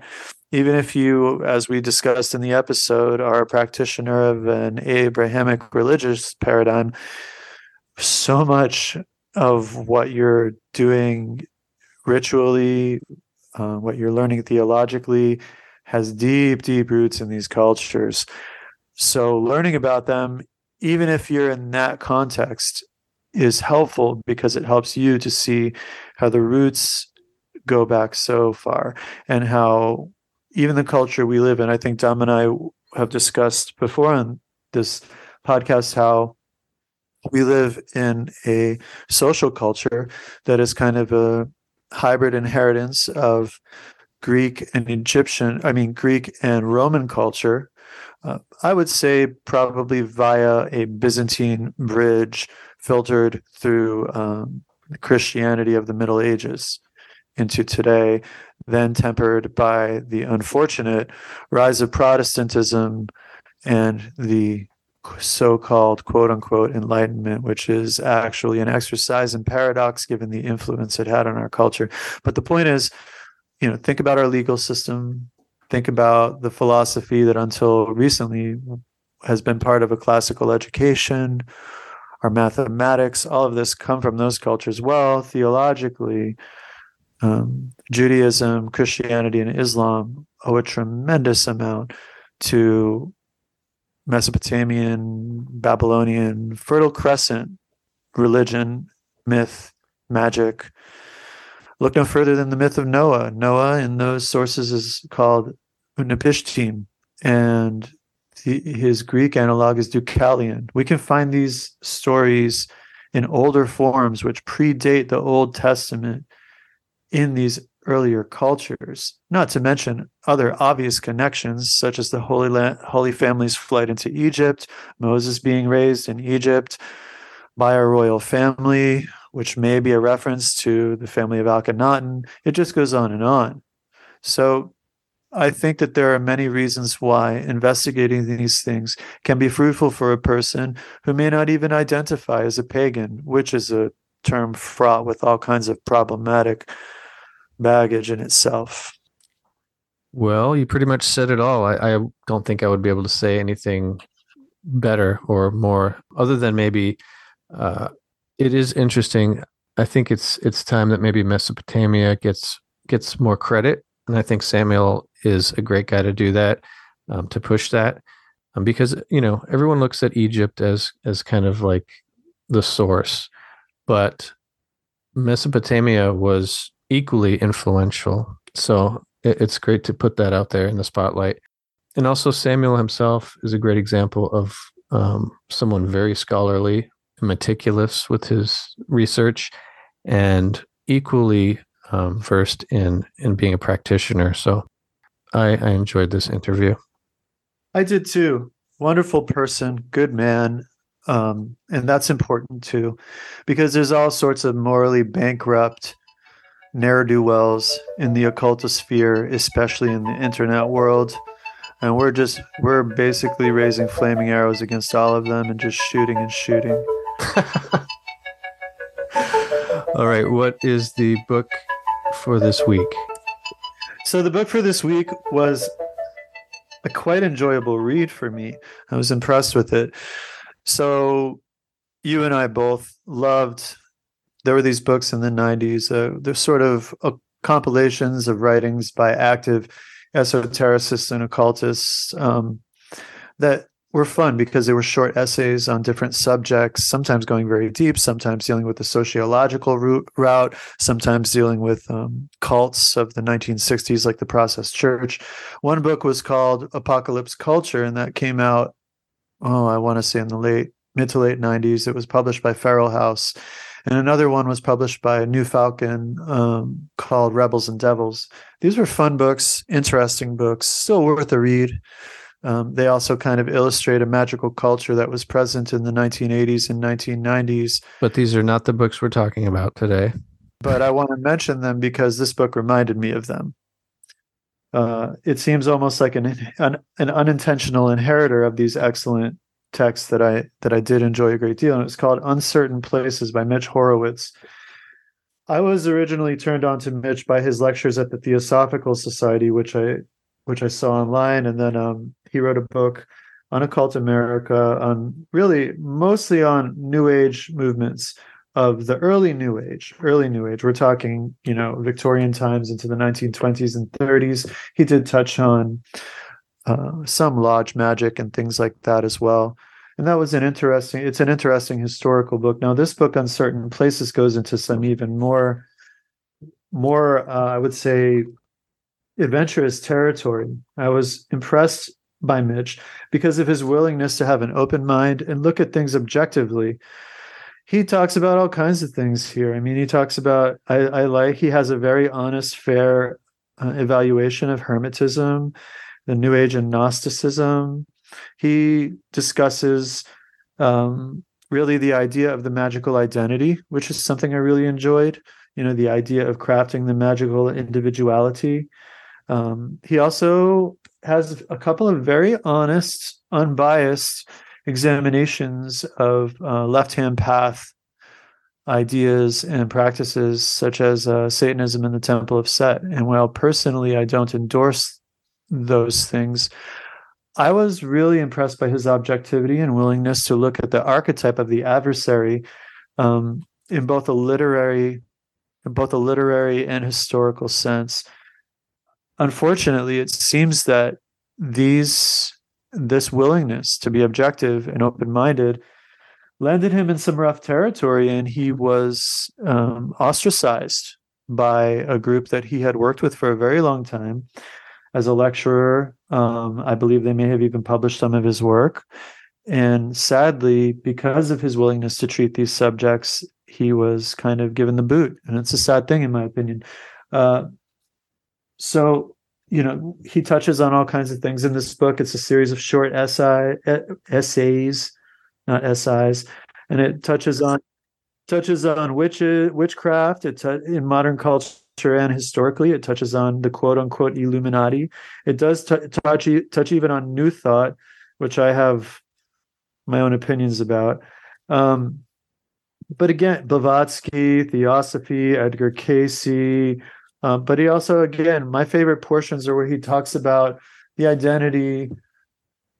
Even if you, as we discussed in the episode, are a practitioner of an Abrahamic religious paradigm, so much of what you're doing ritually, uh, what you're learning theologically, has deep, deep roots in these cultures. So, learning about them, even if you're in that context, is helpful because it helps you to see how the roots go back so far and how even the culture we live in. I think Dom and I have discussed before on this podcast how we live in a social culture that is kind of a hybrid inheritance of Greek and Egyptian, I mean, Greek and Roman culture. Uh, I would say probably via a Byzantine bridge filtered through um, Christianity of the Middle Ages into today, then tempered by the unfortunate rise of Protestantism and the so called quote unquote enlightenment, which is actually an exercise in paradox given the influence it had on our culture. But the point is, you know, think about our legal system, think about the philosophy that until recently has been part of a classical education, our mathematics, all of this come from those cultures. Well, theologically, um, Judaism, Christianity, and Islam owe a tremendous amount to Mesopotamian, Babylonian, Fertile Crescent religion, myth, magic. Look no further than the myth of Noah. Noah in those sources is called Utnapishtim, and the, his Greek analog is Deucalion. We can find these stories in older forms which predate the Old Testament in these earlier cultures, not to mention other obvious connections, such as the Holy, Land, Holy Family's flight into Egypt, Moses being raised in Egypt by a royal family, which may be a reference to the family of Akhenaten. It just goes on and on. So I think that there are many reasons why investigating these things can be fruitful for a person who may not even identify as a pagan, which is a term fraught with all kinds of problematic baggage in itself. Well, you pretty much said it all. I, I don't think I would be able to say anything better or more, other than maybe uh, it is interesting. I think it's it's time that maybe Mesopotamia gets gets more credit, and I think Samuel is a great guy to do that, um, to push that, um, because you know everyone looks at Egypt as as kind of like the source, but Mesopotamia was equally influential. So it, it's great to put that out there in the spotlight. And also, Samuel himself is a great example of um, someone very scholarly, and meticulous with his research, and equally um, versed in in being a practitioner. So I, I enjoyed this interview. I did too. Wonderful person, good man. Um, and that's important too, because there's all sorts of morally bankrupt ne'er do wells in the occultosphere, especially in the internet world. And we're just, we're basically raising flaming arrows against all of them and just shooting and shooting. all right. What is the book for this week? So the book for this week was a quite enjoyable read for me. I was impressed with it. So you and I both loved there were these books in the 90s. Uh, they're sort of uh, compilations of writings by active esotericists and occultists um, that were fun because they were short essays on different subjects, sometimes going very deep, sometimes dealing with the sociological route, sometimes dealing with um, cults of the 1960s, like the Process Church. One book was called Apocalypse Culture, and that came out, oh, I want to say in the late, mid to late 90s. It was published by Feral House. And another one was published by New Falcon um, called Rebels and Devils. These were fun books, interesting books, still worth a read. Um, they also kind of illustrate a magical culture that was present in the 1980s and 1990s. But these are not the books we're talking about today. But I want to mention them because this book reminded me of them. Uh, it seems almost like an, an, an unintentional inheritor of these excellent texts that I that I did enjoy a great deal, and it's called "Uncertain Places" by Mitch Horowitz. I was originally turned on to Mitch by his lectures at the Theosophical Society, which I which I saw online, and then um, he wrote a book on occult America, on really mostly on New Age movements of the early New Age. Early New Age. We're talking, you know, Victorian times into the 1920s and 30s. He did touch on uh, some lodge magic and things like that as well. And that was an interesting. It's an interesting historical book. Now, this book, Uncertain Places, goes into some even more, more, uh, I would say, adventurous territory. I was impressed by Mitch because of his willingness to have an open mind and look at things objectively. He talks about all kinds of things here. I mean, he talks about, I, I like, he has a very honest, fair uh, evaluation of Hermetism, the New Age and Gnosticism. He discusses um, really the idea of the magical identity, which is something I really enjoyed. You know, the idea of crafting the magical individuality um, he also has a couple of very honest, unbiased examinations of uh, left hand path ideas and practices such as uh, Satanism and the Temple of Set. And while personally I don't endorse those things, I was really impressed by his objectivity and willingness to look at the archetype of the adversary um, in both a literary, in both a literary and historical sense. Unfortunately, it seems that these this willingness to be objective and open-minded landed him in some rough territory, and he was um, ostracized by a group that he had worked with for a very long time as a lecturer. Um, I believe they may have even published some of his work. And sadly, because of his willingness to treat these subjects, he was kind of given the boot. And it's a sad thing, in my opinion. Uh, so you know he touches on all kinds of things in this book it's a series of short essay, essays not essays and it touches on touches on witch, witchcraft it t- in modern culture and historically it touches on the quote unquote illuminati it does t- touch touch even on new thought which i have my own opinions about um, but again blavatsky theosophy edgar Cayce. um, but he also, again, my favorite portions are where he talks about the identity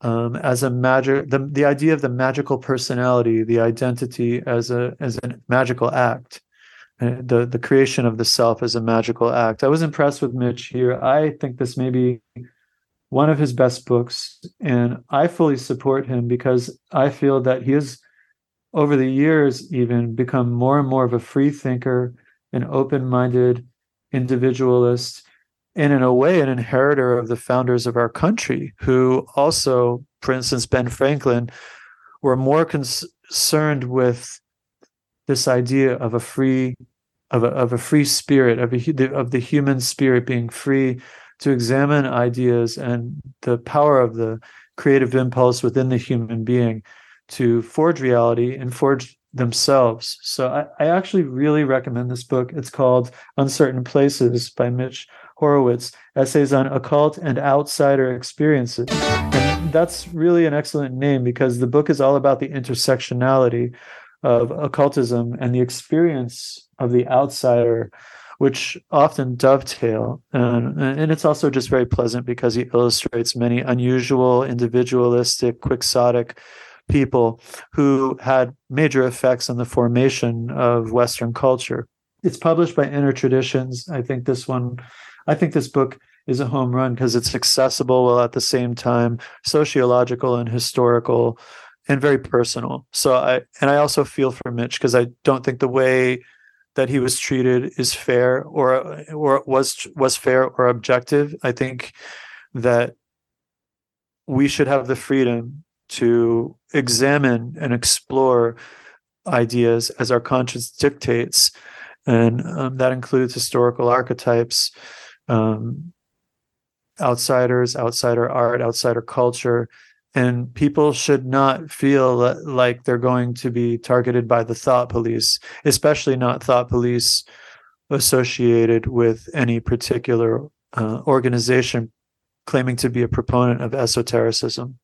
um, as a magic, the the idea of the magical personality, the identity as a as a magical act, the the creation of the self as a magical act. I was impressed with Mitch here. I think this may be one of his best books, and I fully support him because I feel that he has, over the years, even become more and more of a free thinker, an open minded individualist, and in a way, an inheritor of the founders of our country, who also, for instance, Ben Franklin, were more concerned with this idea of a free of a, of a free spirit of a, of the human spirit being free to examine ideas and the power of the creative impulse within the human being to forge reality and forge themselves. So I, I actually really recommend this book. It's called Uncertain Places by Mitch Horowitz, Essays on Occult and Outsider Experiences. And that's really an excellent name because the book is all about the intersectionality of occultism and the experience of the outsider which often dovetail. And, and it's also just very pleasant because he illustrates many unusual, individualistic, quixotic people who had major effects on the formation of Western culture. It's published by Inner Traditions. I think this one, I think this book is a home run because it's accessible while at the same time sociological and historical and very personal. So I and I also feel for Mitch because I don't think the way that he was treated is fair or or was was fair or objective. I think that we should have the freedom to examine and explore ideas as our conscience dictates, and um, that includes historical archetypes, um, outsiders, outsider art, outsider culture, and people should not feel like they're going to be targeted by the thought police especially not thought police associated with any particular uh, organization claiming to be a proponent of esotericism.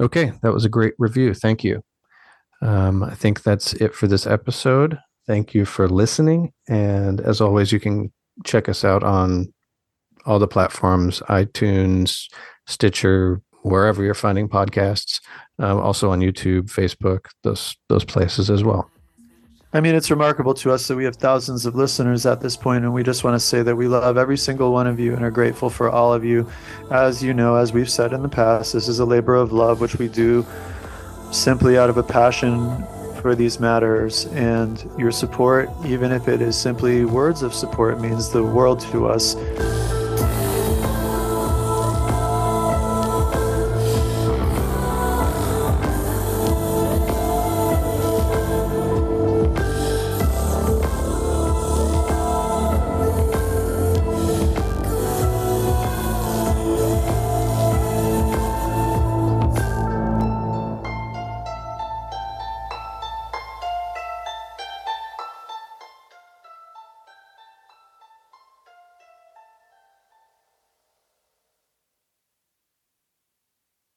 Okay that was a great review. Thank you. Um, i think that's it for this episode. Thank you for listening. And as always you can check us out on all the platforms itunes stitcher wherever you're finding podcasts. Um, also on YouTube, Facebook, those those places as well. I mean, it's remarkable to us that we have thousands of listeners at this point, and we just want to say that we love every single one of you and are grateful for all of you. As you know, as we've said in the past, this is a labor of love, which we do simply out of a passion for these matters. And your support, even if it is simply words of support, means the world to us.